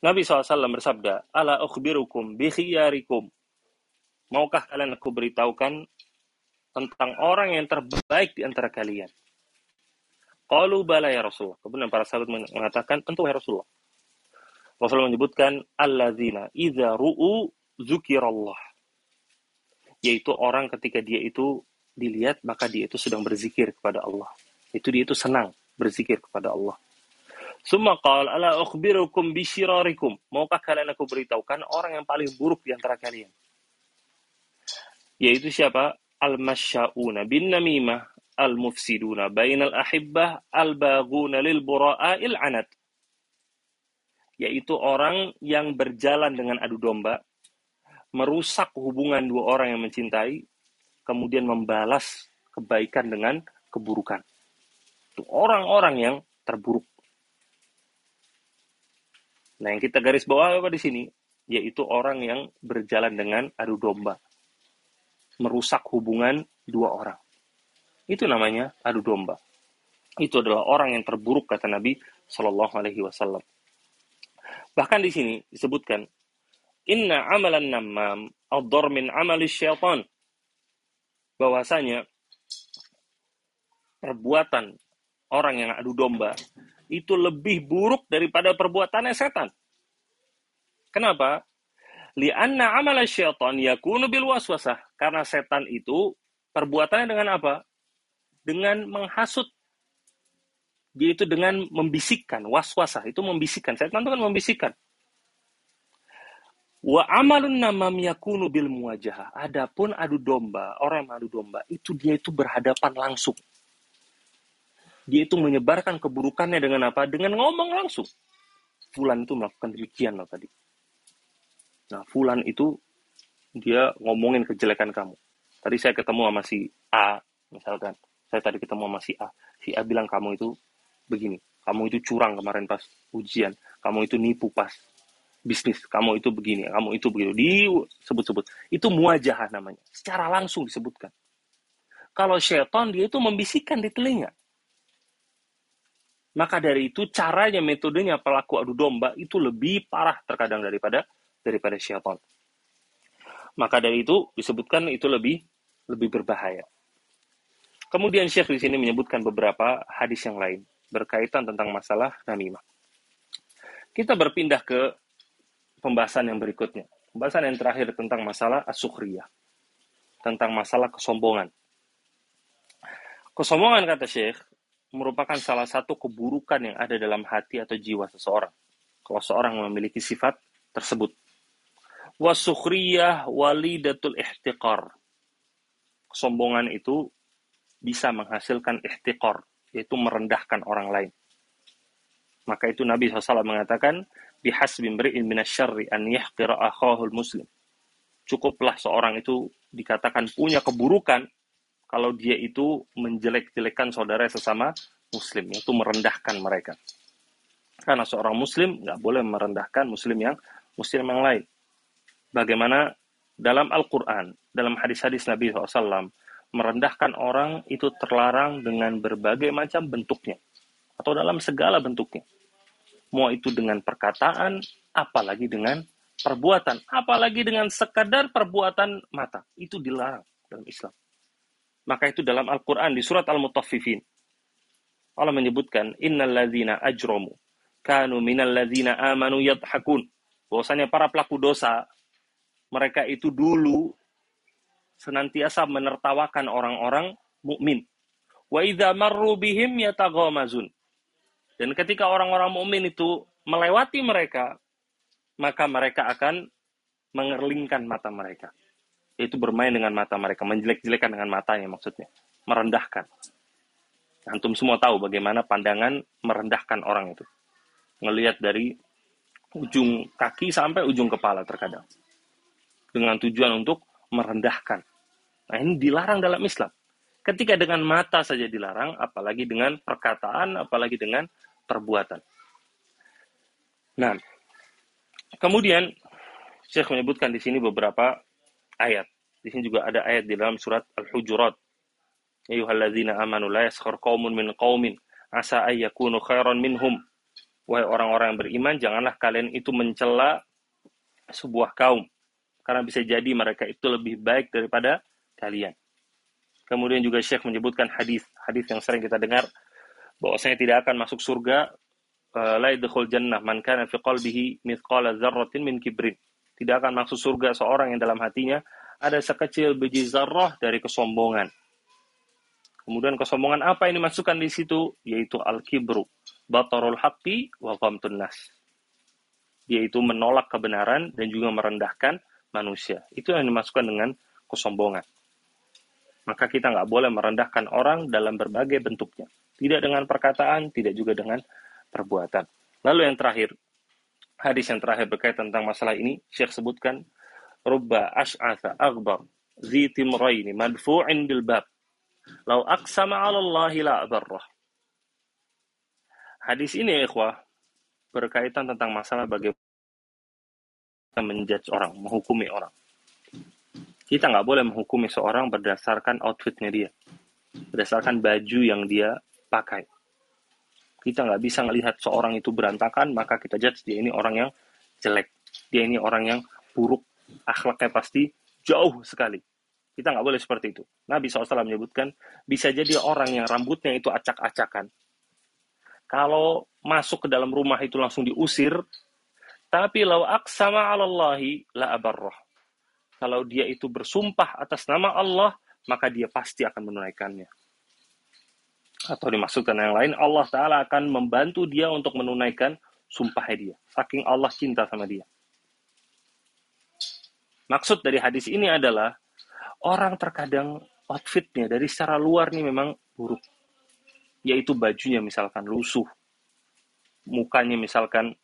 Nabi SAW bersabda, Ala ukhbirukum bikhiyarikum. Maukah kalian aku beritahukan tentang orang yang terbaik di antara kalian? Qalu bala ya Rasulullah. Kemudian para sahabat mengatakan, tentu ya Rasulullah. Rasulullah menyebutkan, Alladzina idza ru'u zukirallah. Yaitu orang ketika dia itu dilihat, maka dia itu sedang berzikir kepada Allah. Itu dia itu senang berzikir kepada Allah. Summa qal ala ukhbirukum bisyirarikum. Maukah kalian aku beritahukan orang yang paling buruk di antara kalian? Yaitu siapa? Al-masya'una bin namimah, bainal ahibbah, al-baghuna lil bura'il anat. Yaitu orang yang berjalan dengan adu domba, merusak hubungan dua orang yang mencintai, kemudian membalas kebaikan dengan keburukan. Itu orang-orang yang terburuk. Nah, yang kita garis bawah apa di sini? Yaitu orang yang berjalan dengan adu domba. Merusak hubungan dua orang. Itu namanya adu domba. Itu adalah orang yang terburuk kata Nabi Shallallahu Alaihi Wasallam. Bahkan di sini disebutkan, Inna amalan namam ador min amali syaitan. Bahwasanya perbuatan orang yang adu domba itu lebih buruk daripada perbuatannya setan. Kenapa? Lianna amala syaitan yakunu bil waswasah. Karena setan itu perbuatannya dengan apa? Dengan menghasut. Dia itu dengan membisikkan, waswasah. Itu membisikkan. Setan itu kan membisikkan. Wa amalun namam yakunu bil muwajahah. Adapun adu domba, orang yang adu domba, itu dia itu berhadapan langsung dia itu menyebarkan keburukannya dengan apa? Dengan ngomong langsung. Fulan itu melakukan demikian loh tadi. Nah, Fulan itu dia ngomongin kejelekan kamu. Tadi saya ketemu sama si A, misalkan. Saya tadi ketemu sama si A. Si A bilang kamu itu begini. Kamu itu curang kemarin pas ujian. Kamu itu nipu pas bisnis. Kamu itu begini. Kamu itu begitu. Disebut-sebut. Itu muajah namanya. Secara langsung disebutkan. Kalau syaitan dia itu membisikkan di telinga. Maka dari itu caranya, metodenya pelaku adu domba itu lebih parah terkadang daripada daripada syaitan. Maka dari itu disebutkan itu lebih lebih berbahaya. Kemudian Syekh di sini menyebutkan beberapa hadis yang lain berkaitan tentang masalah namimah. Kita berpindah ke pembahasan yang berikutnya. Pembahasan yang terakhir tentang masalah asukhriyah. Tentang masalah kesombongan. Kesombongan kata Syekh merupakan salah satu keburukan yang ada dalam hati atau jiwa seseorang. Kalau seorang memiliki sifat tersebut. Wasukhriyah walidatul ihtiqar. Kesombongan itu bisa menghasilkan ihtiqar, yaitu merendahkan orang lain. Maka itu Nabi SAW mengatakan, bihasbi mri'in minasyarri an yahqira akhahul muslim. Cukuplah seorang itu dikatakan punya keburukan kalau dia itu menjelek-jelekan saudara sesama muslim, yaitu merendahkan mereka. Karena seorang muslim nggak boleh merendahkan muslim yang muslim yang lain. Bagaimana dalam Al-Quran, dalam hadis-hadis Nabi SAW, merendahkan orang itu terlarang dengan berbagai macam bentuknya. Atau dalam segala bentuknya. Mau itu dengan perkataan, apalagi dengan perbuatan. Apalagi dengan sekadar perbuatan mata. Itu dilarang dalam Islam. Maka itu dalam Al-Quran di surat Al-Mutaffifin. Allah menyebutkan, Innal ladhina ajromu, kanu minal ladhina amanu yadhakun. Bahwasanya para pelaku dosa, mereka itu dulu senantiasa menertawakan orang-orang mukmin. Wa idza marru bihim yataghamazun. Dan ketika orang-orang mukmin itu melewati mereka, maka mereka akan mengerlingkan mata mereka. Itu bermain dengan mata mereka, menjelek-jelekan dengan matanya maksudnya, merendahkan. Antum semua tahu bagaimana pandangan merendahkan orang itu. Ngelihat dari ujung kaki sampai ujung kepala terkadang. Dengan tujuan untuk merendahkan. Nah ini dilarang dalam Islam. Ketika dengan mata saja dilarang, apalagi dengan perkataan, apalagi dengan perbuatan. Nah, kemudian Syekh menyebutkan di sini beberapa ayat. Di sini juga ada ayat di dalam surat Al-Hujurat. Ayyuhalladzina amanu la yaskhar qaumun min qaumin asa ayyakunu khairan minhum. Wahai orang-orang yang beriman, janganlah kalian itu mencela sebuah kaum. Karena bisa jadi mereka itu lebih baik daripada kalian. Kemudian juga Syekh menyebutkan hadis, hadis yang sering kita dengar bahwasanya tidak akan masuk surga eh, la yadkhul jannah man kana fi qalbihi mithqala dzarratin min kibrin tidak akan masuk surga seorang yang dalam hatinya ada sekecil biji zarrah dari kesombongan. Kemudian kesombongan apa yang dimasukkan di situ? Yaitu al-kibru, batarul haqqi wa ghamtun nas. Yaitu menolak kebenaran dan juga merendahkan manusia. Itu yang dimasukkan dengan kesombongan. Maka kita nggak boleh merendahkan orang dalam berbagai bentuknya. Tidak dengan perkataan, tidak juga dengan perbuatan. Lalu yang terakhir, hadis yang terakhir berkaitan tentang masalah ini, Syekh sebutkan rubba ash'atha akbar zi timraini madfu'in bil bab lau aqsama 'ala la. Hadis ini ikhwah berkaitan tentang masalah bagaimana menjudge orang, menghukumi orang. Kita nggak boleh menghukumi seorang berdasarkan outfitnya dia, berdasarkan baju yang dia pakai kita nggak bisa melihat seorang itu berantakan, maka kita judge dia ini orang yang jelek. Dia ini orang yang buruk. Akhlaknya pasti jauh sekali. Kita nggak boleh seperti itu. Nabi SAW menyebutkan, bisa jadi orang yang rambutnya itu acak-acakan. Kalau masuk ke dalam rumah itu langsung diusir, tapi lau aksama alallahi la abarrah. Kalau dia itu bersumpah atas nama Allah, maka dia pasti akan menunaikannya atau dimaksudkan yang lain, Allah Ta'ala akan membantu dia untuk menunaikan sumpah dia. Saking Allah cinta sama dia. Maksud dari hadis ini adalah, orang terkadang outfitnya dari secara luar nih memang buruk. Yaitu bajunya misalkan lusuh. Mukanya misalkan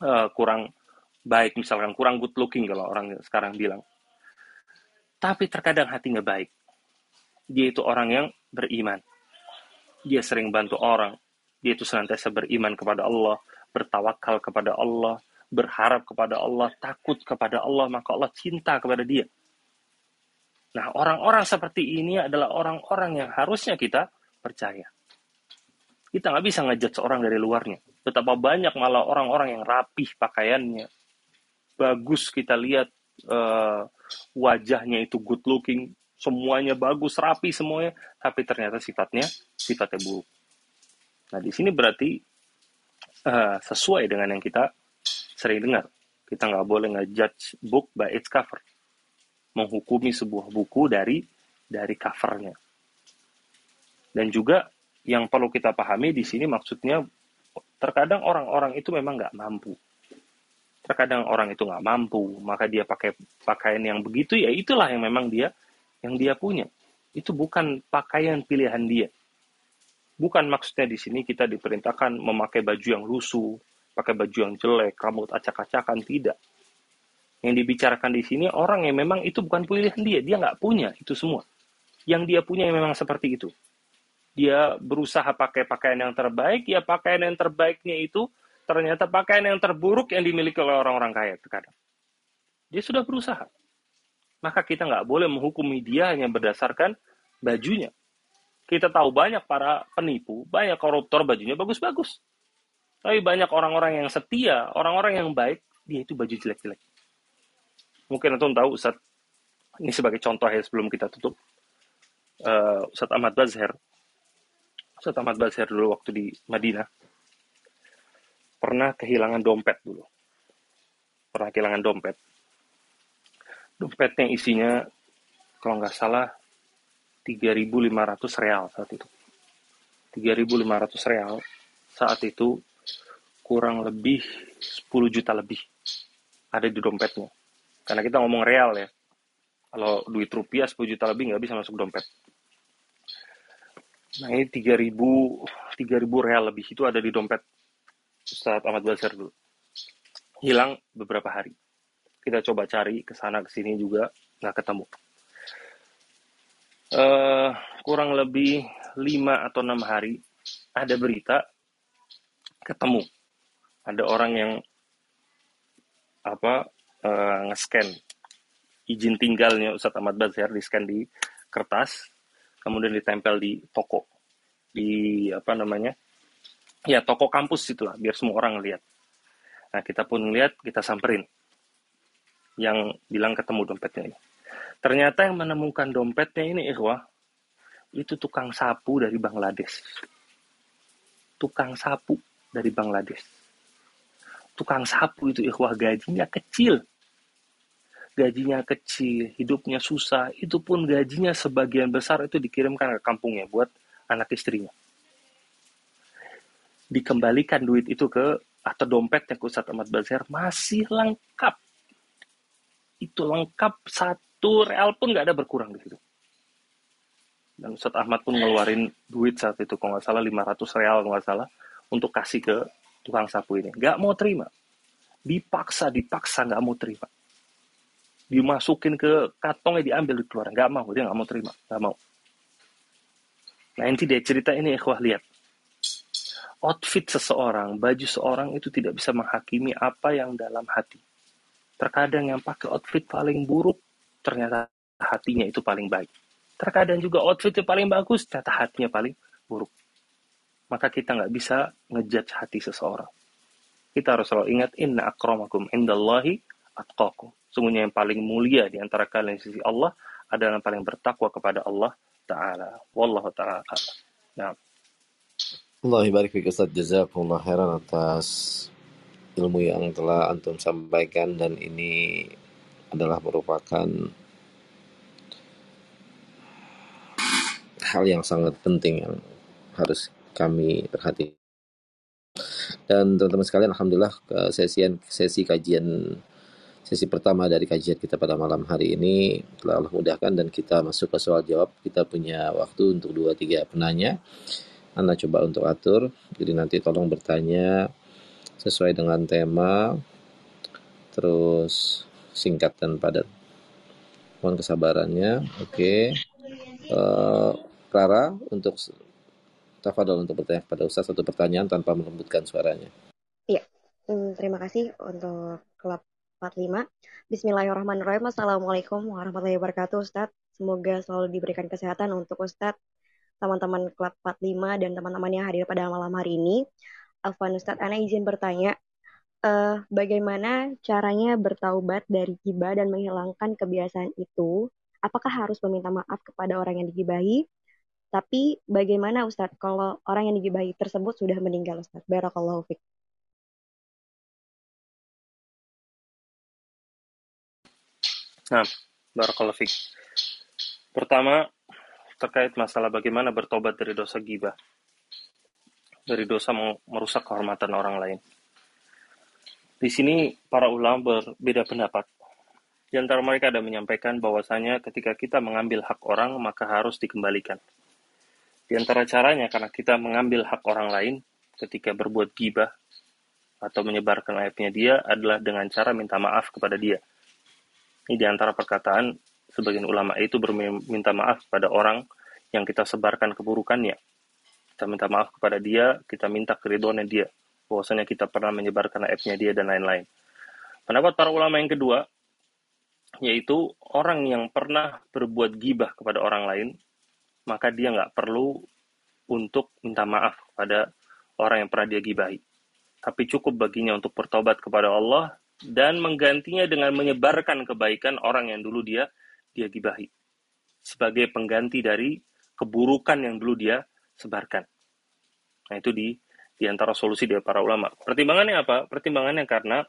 uh, kurang baik, misalkan kurang good looking kalau orang sekarang bilang. Tapi terkadang hatinya baik. Dia itu orang yang beriman dia sering bantu orang, dia itu senantiasa beriman kepada Allah, bertawakal kepada Allah, berharap kepada Allah, takut kepada Allah, maka Allah cinta kepada dia. Nah, orang-orang seperti ini adalah orang-orang yang harusnya kita percaya. Kita nggak bisa ngejat seorang dari luarnya. Betapa banyak malah orang-orang yang rapih pakaiannya. Bagus kita lihat uh, wajahnya itu good looking, semuanya bagus, rapi semuanya, tapi ternyata sifatnya sifatnya buruk. Nah, di sini berarti uh, sesuai dengan yang kita sering dengar. Kita nggak boleh ngejudge book by its cover. Menghukumi sebuah buku dari dari covernya. Dan juga yang perlu kita pahami di sini maksudnya terkadang orang-orang itu memang nggak mampu. Terkadang orang itu nggak mampu, maka dia pakai pakaian yang begitu ya itulah yang memang dia yang dia punya. Itu bukan pakaian pilihan dia. Bukan maksudnya di sini kita diperintahkan memakai baju yang lusuh, pakai baju yang jelek, rambut acak-acakan, tidak. Yang dibicarakan di sini orang yang memang itu bukan pilihan dia, dia nggak punya itu semua. Yang dia punya yang memang seperti itu. Dia berusaha pakai pakaian yang terbaik, ya pakaian yang terbaiknya itu ternyata pakaian yang terburuk yang dimiliki oleh orang-orang kaya terkadang. Dia sudah berusaha maka kita nggak boleh menghukumi dia hanya berdasarkan bajunya. Kita tahu banyak para penipu, banyak koruptor bajunya bagus-bagus. Tapi banyak orang-orang yang setia, orang-orang yang baik, dia itu baju jelek-jelek. Mungkin antum tahu Ustaz, ini sebagai contoh ya sebelum kita tutup. Uh, Ustaz Ahmad Bazher, Ustaz Ahmad Bazher dulu waktu di Madinah, pernah kehilangan dompet dulu. Pernah kehilangan dompet Dompetnya isinya kalau nggak salah 3.500 real saat itu. 3.500 real saat itu kurang lebih 10 juta lebih ada di dompetnya. Karena kita ngomong real ya. Kalau duit rupiah 10 juta lebih nggak bisa masuk dompet. Nah ini 3000 3000 real lebih itu ada di dompet Ustadz Ahmad Basir dulu. Hilang beberapa hari. Kita coba cari ke sana ke sini juga nggak ketemu. Uh, kurang lebih 5 atau 6 hari ada berita ketemu. Ada orang yang apa uh, nge-scan izin tinggalnya Ustadz Ahmad Bazar di scan di kertas kemudian ditempel di toko di apa namanya ya toko kampus itulah biar semua orang lihat nah kita pun lihat kita samperin. Yang bilang ketemu dompetnya ini. Ternyata yang menemukan dompetnya ini ikhwah itu tukang sapu dari Bangladesh. Tukang sapu dari Bangladesh. Tukang sapu itu ikhwah gajinya kecil. Gajinya kecil, hidupnya susah, itu pun gajinya sebagian besar itu dikirimkan ke kampungnya buat anak istrinya. Dikembalikan duit itu ke atau dompetnya ke Ustadz Ahmad Bazar masih lengkap. Itu lengkap satu real pun nggak ada berkurang di situ. Dan Ustadz Ahmad pun ngeluarin duit saat itu, kalau nggak salah 500 real, kalau nggak salah, untuk kasih ke tukang sapu ini. Nggak mau terima. Dipaksa, dipaksa nggak mau terima dimasukin ke kantongnya diambil di keluar nggak mau dia nggak mau terima nggak mau nah inti dia cerita ini ikhwah lihat outfit seseorang baju seorang itu tidak bisa menghakimi apa yang dalam hati terkadang yang pakai outfit paling buruk ternyata hatinya itu paling baik terkadang juga outfit yang paling bagus ternyata hatinya paling buruk maka kita nggak bisa ngejudge hati seseorang kita harus selalu ingat inna akramakum indallahi atqakum Sungguhnya yang paling mulia di antara kalian sisi Allah adalah yang paling bertakwa kepada Allah Ta'ala. Wallahu ta'ala. Nah. Allah barik fiik Ustaz jazakumullah khairan atas ilmu yang telah antum sampaikan dan ini adalah merupakan hal yang sangat penting yang harus kami perhatikan. Dan teman-teman sekalian, alhamdulillah sesi sesi kajian sesi pertama dari kajian kita pada malam hari ini telah mudahkan dan kita masuk ke soal jawab. Kita punya waktu untuk dua tiga penanya. Anda coba untuk atur. Jadi nanti tolong bertanya sesuai dengan tema. Terus singkat dan padat. Mohon kesabarannya. Oke. Okay. Uh, Clara untuk tafadhol untuk bertanya kepada Ustaz satu pertanyaan tanpa melembutkan suaranya. Iya, hmm, terima kasih untuk klub 45. Bismillahirrahmanirrahim. Assalamualaikum warahmatullahi wabarakatuh Ustadz. Semoga selalu diberikan kesehatan untuk Ustadz, teman-teman klub 45 dan teman-teman yang hadir pada malam hari ini. Afwan Ustadz, Ana izin bertanya, uh, bagaimana caranya bertaubat dari gibah dan menghilangkan kebiasaan itu? Apakah harus meminta maaf kepada orang yang digibahi? Tapi bagaimana Ustadz kalau orang yang digibahi tersebut sudah meninggal Ustadz? Barakallahu fiqh. Nah, barakallahu fiqh. Pertama, terkait masalah bagaimana bertobat dari dosa gibah. Dari dosa merusak kehormatan orang lain. Di sini para ulama berbeda pendapat. Di antara mereka ada menyampaikan bahwasanya ketika kita mengambil hak orang maka harus dikembalikan. Di antara caranya karena kita mengambil hak orang lain ketika berbuat gibah atau menyebarkan aibnya dia adalah dengan cara minta maaf kepada dia ini di antara perkataan sebagian ulama itu berminta maaf pada orang yang kita sebarkan keburukannya. Kita minta maaf kepada dia, kita minta keriduannya dia. Bahwasanya kita pernah menyebarkan aibnya dia dan lain-lain. Pendapat para ulama yang kedua, yaitu orang yang pernah berbuat gibah kepada orang lain, maka dia nggak perlu untuk minta maaf kepada orang yang pernah dia gibahi. Tapi cukup baginya untuk bertobat kepada Allah dan menggantinya dengan menyebarkan kebaikan orang yang dulu dia dia gibahi sebagai pengganti dari keburukan yang dulu dia sebarkan. Nah, itu di di antara solusi dari para ulama. Pertimbangannya apa? Pertimbangannya karena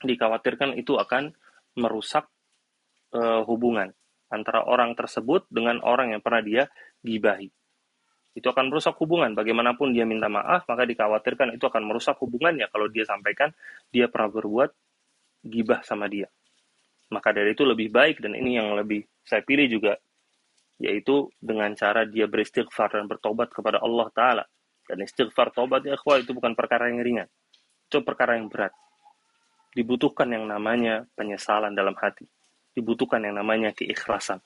dikhawatirkan itu akan merusak uh, hubungan antara orang tersebut dengan orang yang pernah dia gibahi. Itu akan merusak hubungan. Bagaimanapun dia minta maaf, maka dikhawatirkan itu akan merusak hubungannya kalau dia sampaikan dia pernah berbuat gibah sama dia. Maka dari itu lebih baik dan ini yang lebih saya pilih juga yaitu dengan cara dia beristighfar dan bertobat kepada Allah taala. Dan istighfar tobat ya itu bukan perkara yang ringan. Itu perkara yang berat. Dibutuhkan yang namanya penyesalan dalam hati dibutuhkan yang namanya keikhlasan.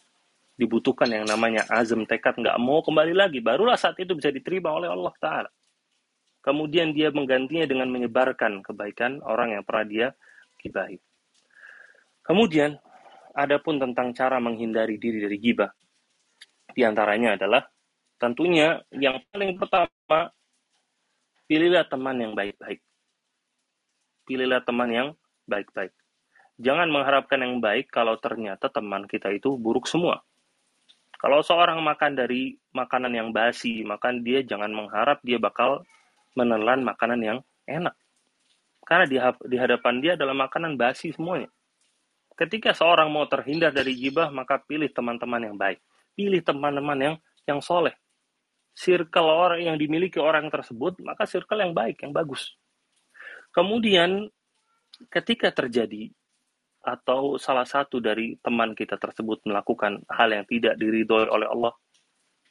Dibutuhkan yang namanya azam tekad nggak mau kembali lagi. Barulah saat itu bisa diterima oleh Allah Ta'ala. Kemudian dia menggantinya dengan menyebarkan kebaikan orang yang pernah dia gibahi. Kemudian, adapun tentang cara menghindari diri dari gibah. Di antaranya adalah tentunya yang paling pertama, pilihlah teman yang baik-baik. Pilihlah teman yang baik-baik. Jangan mengharapkan yang baik kalau ternyata teman kita itu buruk semua. Kalau seorang makan dari makanan yang basi, makan dia jangan mengharap dia bakal menelan makanan yang enak. Karena di, di hadapan dia adalah makanan basi semuanya. Ketika seorang mau terhindar dari gibah, maka pilih teman-teman yang baik. Pilih teman-teman yang yang soleh. Circle orang yang dimiliki orang tersebut, maka circle yang baik, yang bagus. Kemudian, ketika terjadi atau salah satu dari teman kita tersebut melakukan hal yang tidak diridhoi oleh Allah,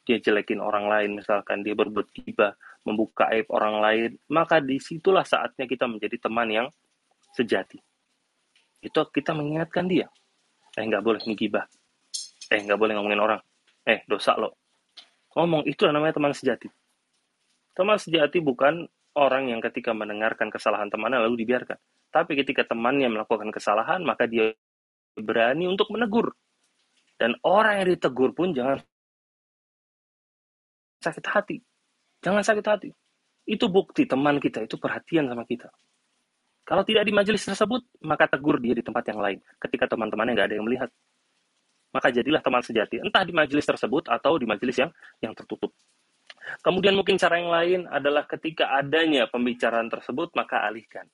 dia jelekin orang lain, misalkan dia berbuat gibah, membuka aib orang lain, maka di situlah saatnya kita menjadi teman yang sejati. Itu kita mengingatkan dia. Eh, nggak boleh ngibah. Eh, nggak boleh ngomongin orang. Eh, dosa lo. Ngomong, itu namanya teman sejati. Teman sejati bukan orang yang ketika mendengarkan kesalahan temannya lalu dibiarkan. Tapi ketika temannya melakukan kesalahan, maka dia berani untuk menegur. Dan orang yang ditegur pun jangan sakit hati. Jangan sakit hati. Itu bukti teman kita itu perhatian sama kita. Kalau tidak di majelis tersebut, maka tegur dia di tempat yang lain. Ketika teman-temannya nggak ada yang melihat. Maka jadilah teman sejati. Entah di majelis tersebut atau di majelis yang yang tertutup. Kemudian mungkin cara yang lain adalah ketika adanya pembicaraan tersebut, maka alihkan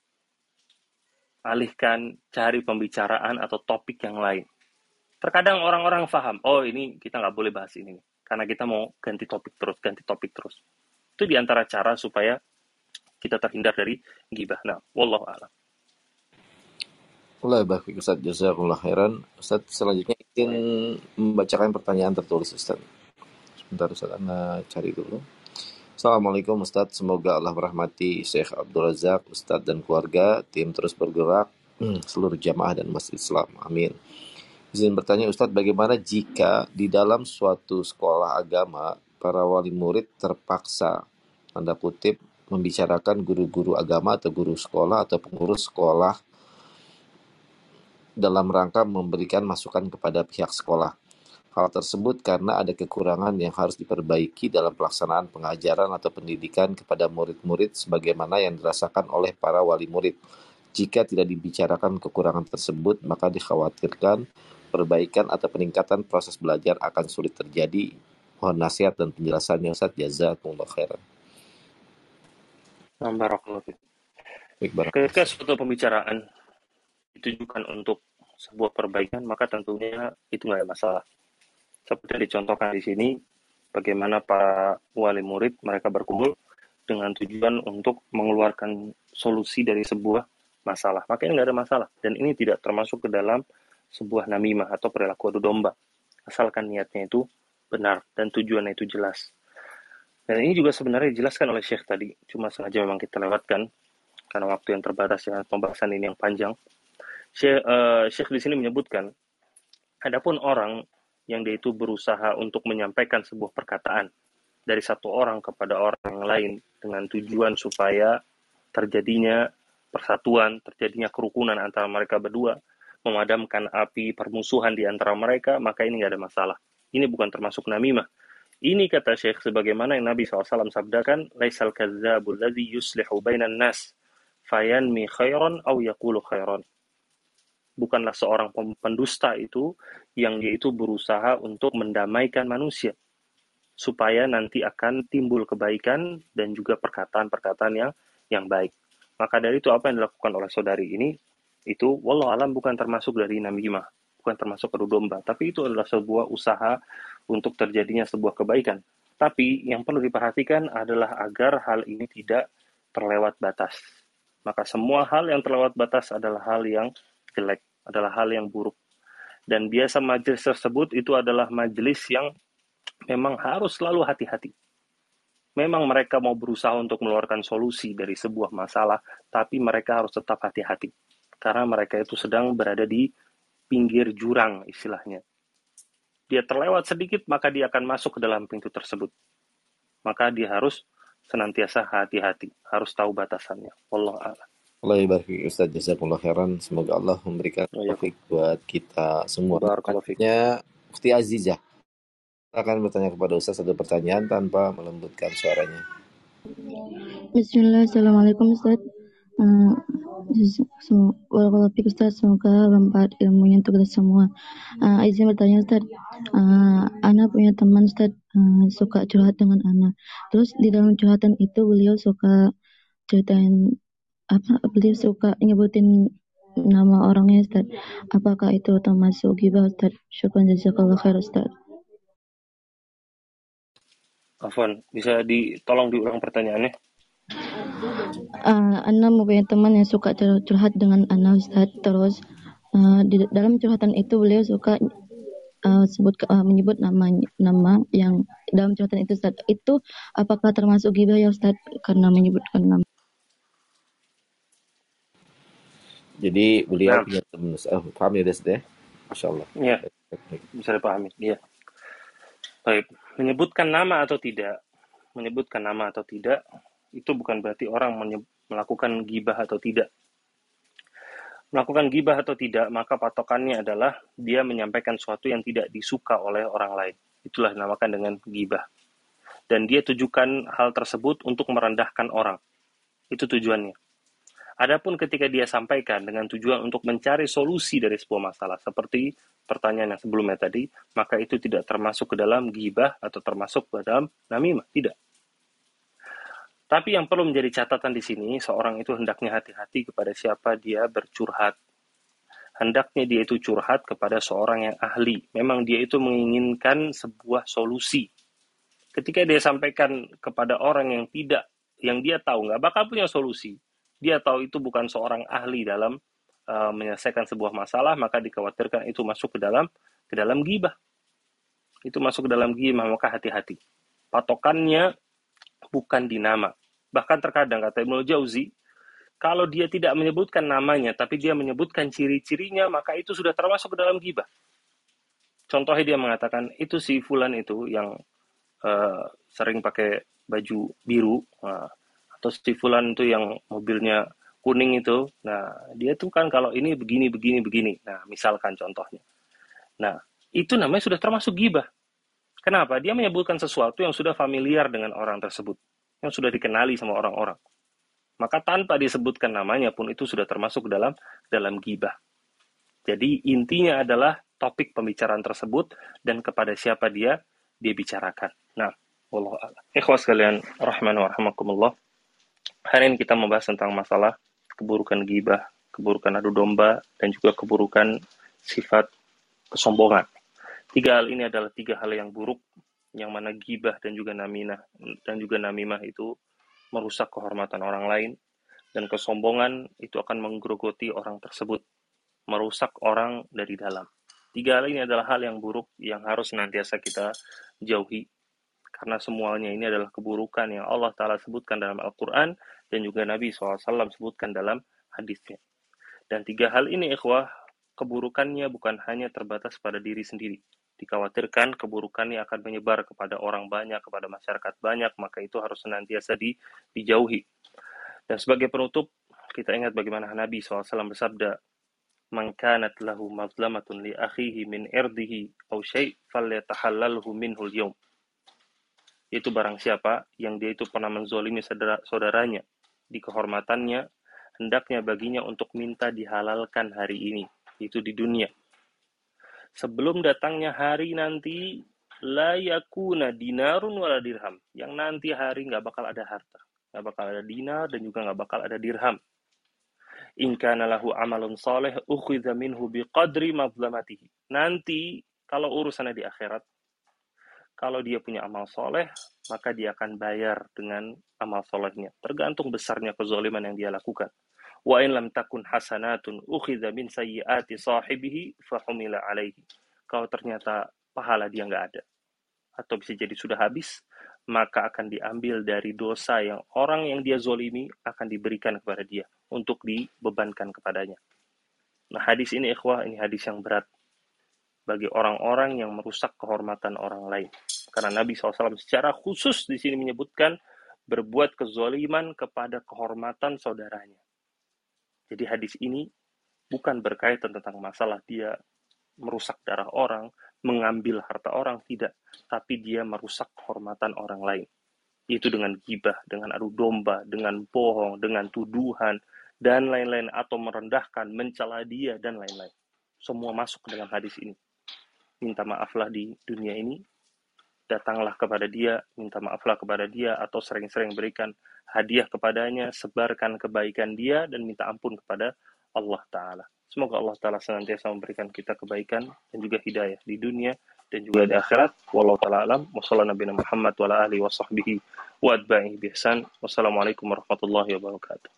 alihkan cari pembicaraan atau topik yang lain. Terkadang orang-orang paham, oh ini kita nggak boleh bahas ini, karena kita mau ganti topik terus, ganti topik terus. Itu di antara cara supaya kita terhindar dari gibah. Nah, wallahu a'lam. Allah baik Ustaz Jazakumullah khairan. Ustaz selanjutnya ingin membacakan pertanyaan tertulis Ustaz. Sebentar Ustaz, Anda cari dulu. Assalamualaikum Ustadz, semoga Allah merahmati Syekh Abdul Razak, Ustadz dan keluarga, tim terus bergerak, seluruh jamaah dan masjid Islam. Amin. Izin bertanya Ustadz, bagaimana jika di dalam suatu sekolah agama, para wali murid terpaksa, tanda kutip, membicarakan guru-guru agama atau guru sekolah atau pengurus sekolah dalam rangka memberikan masukan kepada pihak sekolah. Hal tersebut karena ada kekurangan yang harus diperbaiki dalam pelaksanaan pengajaran atau pendidikan kepada murid-murid sebagaimana yang dirasakan oleh para wali murid. Jika tidak dibicarakan kekurangan tersebut, maka dikhawatirkan perbaikan atau peningkatan proses belajar akan sulit terjadi. Mohon nasihat dan penjelasannya Ustaz. Jazakumullah khairan. Ketika suatu pembicaraan ditujukan untuk sebuah perbaikan, maka tentunya itu nggak ada masalah. Seperti yang dicontohkan di sini, bagaimana para wali murid mereka berkumpul dengan tujuan untuk mengeluarkan solusi dari sebuah masalah. Maka ini nggak ada masalah. Dan ini tidak termasuk ke dalam sebuah namimah atau perilaku adu domba. Asalkan niatnya itu benar dan tujuannya itu jelas. Dan ini juga sebenarnya dijelaskan oleh Syekh tadi. Cuma sengaja memang kita lewatkan karena waktu yang terbatas dengan pembahasan ini yang panjang. Syekh, uh, Syekh di sini menyebutkan, adapun orang yang dia itu berusaha untuk menyampaikan sebuah perkataan dari satu orang kepada orang lain dengan tujuan supaya terjadinya persatuan, terjadinya kerukunan antara mereka berdua, memadamkan api permusuhan di antara mereka, maka ini nggak ada masalah. Ini bukan termasuk namimah. Ini kata Syekh sebagaimana yang Nabi SAW sabdakan, Laisal kadzabul ladzi yuslihu bainan nas, fayanmi khairan au yakulu khairan bukanlah seorang pendusta itu yang dia itu berusaha untuk mendamaikan manusia supaya nanti akan timbul kebaikan dan juga perkataan-perkataan yang yang baik. Maka dari itu apa yang dilakukan oleh saudari ini itu wallah alam bukan termasuk dari namimah. bukan termasuk adu domba, tapi itu adalah sebuah usaha untuk terjadinya sebuah kebaikan. Tapi yang perlu diperhatikan adalah agar hal ini tidak terlewat batas. Maka semua hal yang terlewat batas adalah hal yang jelek, adalah hal yang buruk. Dan biasa majelis tersebut itu adalah majelis yang memang harus selalu hati-hati. Memang mereka mau berusaha untuk mengeluarkan solusi dari sebuah masalah, tapi mereka harus tetap hati-hati. Karena mereka itu sedang berada di pinggir jurang istilahnya. Dia terlewat sedikit, maka dia akan masuk ke dalam pintu tersebut. Maka dia harus senantiasa hati-hati, harus tahu batasannya. Allah a'lam. Allah ibarik Ustaz Jazakumullah khairan. Semoga Allah memberikan Oh, iya. taufik buat kita semua. Selanjutnya Ufti Azizah. Kita akan bertanya kepada Ustaz satu pertanyaan tanpa melembutkan suaranya. Bismillah, Assalamualaikum Ustaz. Uh, so, Waalaikumsalam Ustaz, semoga bermanfaat ilmunya untuk kita semua. Uh, izin bertanya Ustaz, uh, Ana punya teman Ustaz uh, suka curhat dengan Ana. Terus di dalam curhatan itu beliau suka ceritain apa? Beliau suka nyebutin nama orangnya Ustaz. Apakah itu termasuk gibah Ustaz? Syukran jazakallah khair Ustaz. Afwan, bisa ditolong diulang pertanyaannya? Uh, Ana mempunyai teman yang suka cur- curhat dengan Ana Ustaz terus uh, di dalam curhatan itu beliau suka uh, sebut uh, menyebut nama nama yang dalam curhatan itu Ustaz itu apakah termasuk gibah ya Ustaz karena menyebutkan nama Jadi beliau Nah. punya teman. Oh, paham ya Ustaz ya? Masya Allah. Iya, bisa dipahami. Iya. Baik, menyebutkan nama atau tidak, menyebutkan nama atau tidak, itu bukan berarti orang melakukan gibah atau tidak. Melakukan gibah atau tidak, maka patokannya adalah dia menyampaikan sesuatu yang tidak disuka oleh orang lain. Itulah dinamakan dengan gibah. Dan dia tujukan hal tersebut untuk merendahkan orang. Itu tujuannya. Adapun ketika dia sampaikan dengan tujuan untuk mencari solusi dari sebuah masalah, seperti pertanyaan yang sebelumnya tadi, maka itu tidak termasuk ke dalam gibah atau termasuk ke dalam namimah, tidak. Tapi yang perlu menjadi catatan di sini, seorang itu hendaknya hati-hati kepada siapa dia bercurhat. Hendaknya dia itu curhat kepada seorang yang ahli. Memang dia itu menginginkan sebuah solusi. Ketika dia sampaikan kepada orang yang tidak, yang dia tahu nggak bakal punya solusi, dia tahu itu bukan seorang ahli dalam uh, menyelesaikan sebuah masalah, maka dikhawatirkan itu masuk ke dalam ke dalam gibah. Itu masuk ke dalam gibah, maka hati-hati. Patokannya bukan di nama. Bahkan terkadang kata Ibnu Jauzi, kalau dia tidak menyebutkan namanya, tapi dia menyebutkan ciri-cirinya, maka itu sudah termasuk ke dalam gibah. Contohnya dia mengatakan, itu si Fulan itu yang uh, sering pakai baju biru, nah, atau si Fulan itu yang mobilnya kuning itu, nah dia tuh kan kalau ini begini, begini, begini. Nah, misalkan contohnya. Nah, itu namanya sudah termasuk gibah. Kenapa? Dia menyebutkan sesuatu yang sudah familiar dengan orang tersebut, yang sudah dikenali sama orang-orang. Maka tanpa disebutkan namanya pun itu sudah termasuk dalam dalam gibah. Jadi intinya adalah topik pembicaraan tersebut dan kepada siapa dia dia bicarakan. Nah, wallahu a'lam. Ikhwas sekalian, rahman wa rahmakumullah. Hari ini kita membahas tentang masalah keburukan gibah, keburukan adu domba, dan juga keburukan sifat kesombongan. Tiga hal ini adalah tiga hal yang buruk, yang mana gibah dan juga naminah dan juga namimah itu merusak kehormatan orang lain, dan kesombongan itu akan menggerogoti orang tersebut, merusak orang dari dalam. Tiga hal ini adalah hal yang buruk yang harus senantiasa kita jauhi. Karena semuanya ini adalah keburukan yang Allah Ta'ala sebutkan dalam Al-Quran dan juga Nabi SAW sebutkan dalam hadisnya. Dan tiga hal ini, ikhwah, keburukannya bukan hanya terbatas pada diri sendiri. Dikhawatirkan keburukannya akan menyebar kepada orang banyak, kepada masyarakat banyak, maka itu harus senantiasa di, dijauhi. Dan sebagai penutup, kita ingat bagaimana Nabi SAW bersabda, man lahu mazlamatun li akhihi min irdihi aw syai' falyatahallalhu minhu al-yawm. Itu barang siapa yang dia itu pernah menzolimi saudara, saudaranya di kehormatannya, hendaknya baginya untuk minta dihalalkan hari ini, itu di dunia. Sebelum datangnya hari nanti, la yakuna dinarun wala dirham. Yang nanti hari nggak bakal ada harta, nggak bakal ada dinar dan juga nggak bakal ada dirham In kana lahu amalun saleh ukhidha minhu biqadri madlamatihi. Nanti kalau urusannya di akhirat, kalau dia punya amal soleh, maka dia akan bayar dengan amal solehnya. Tergantung besarnya kezoliman yang dia lakukan. Wa in lam takun hasanatun ukhidha min sayyiati sahibihi fahumila alaihi. Kalau ternyata pahala dia nggak ada, atau bisa jadi sudah habis, maka akan diambil dari dosa yang orang yang dia zolimi akan diberikan kepada dia untuk dibebankan kepadanya. Nah hadis ini ikhwah, ini hadis yang berat bagi orang-orang yang merusak kehormatan orang lain. Karena Nabi SAW secara khusus di sini menyebutkan berbuat kezoliman kepada kehormatan saudaranya. Jadi hadis ini bukan berkaitan tentang masalah dia merusak darah orang, mengambil harta orang, tidak. Tapi dia merusak kehormatan orang lain. Itu dengan gibah, dengan adu domba, dengan bohong, dengan tuduhan, dan lain-lain. Atau merendahkan, mencela dia, dan lain-lain. Semua masuk dalam hadis ini. Minta maaflah di dunia ini, datanglah kepada dia, minta maaflah kepada dia, atau sering-sering berikan hadiah kepadanya, sebarkan kebaikan dia, dan minta ampun kepada Allah Ta'ala. Semoga Allah Ta'ala senantiasa memberikan kita kebaikan dan juga hidayah di dunia dan juga di akhirat. Wallahu ta'ala alam. Wassalamualaikum Muhammad wa alihi wa sahbihi wa bihsan. Wassalamualaikum warahmatullahi wabarakatuh.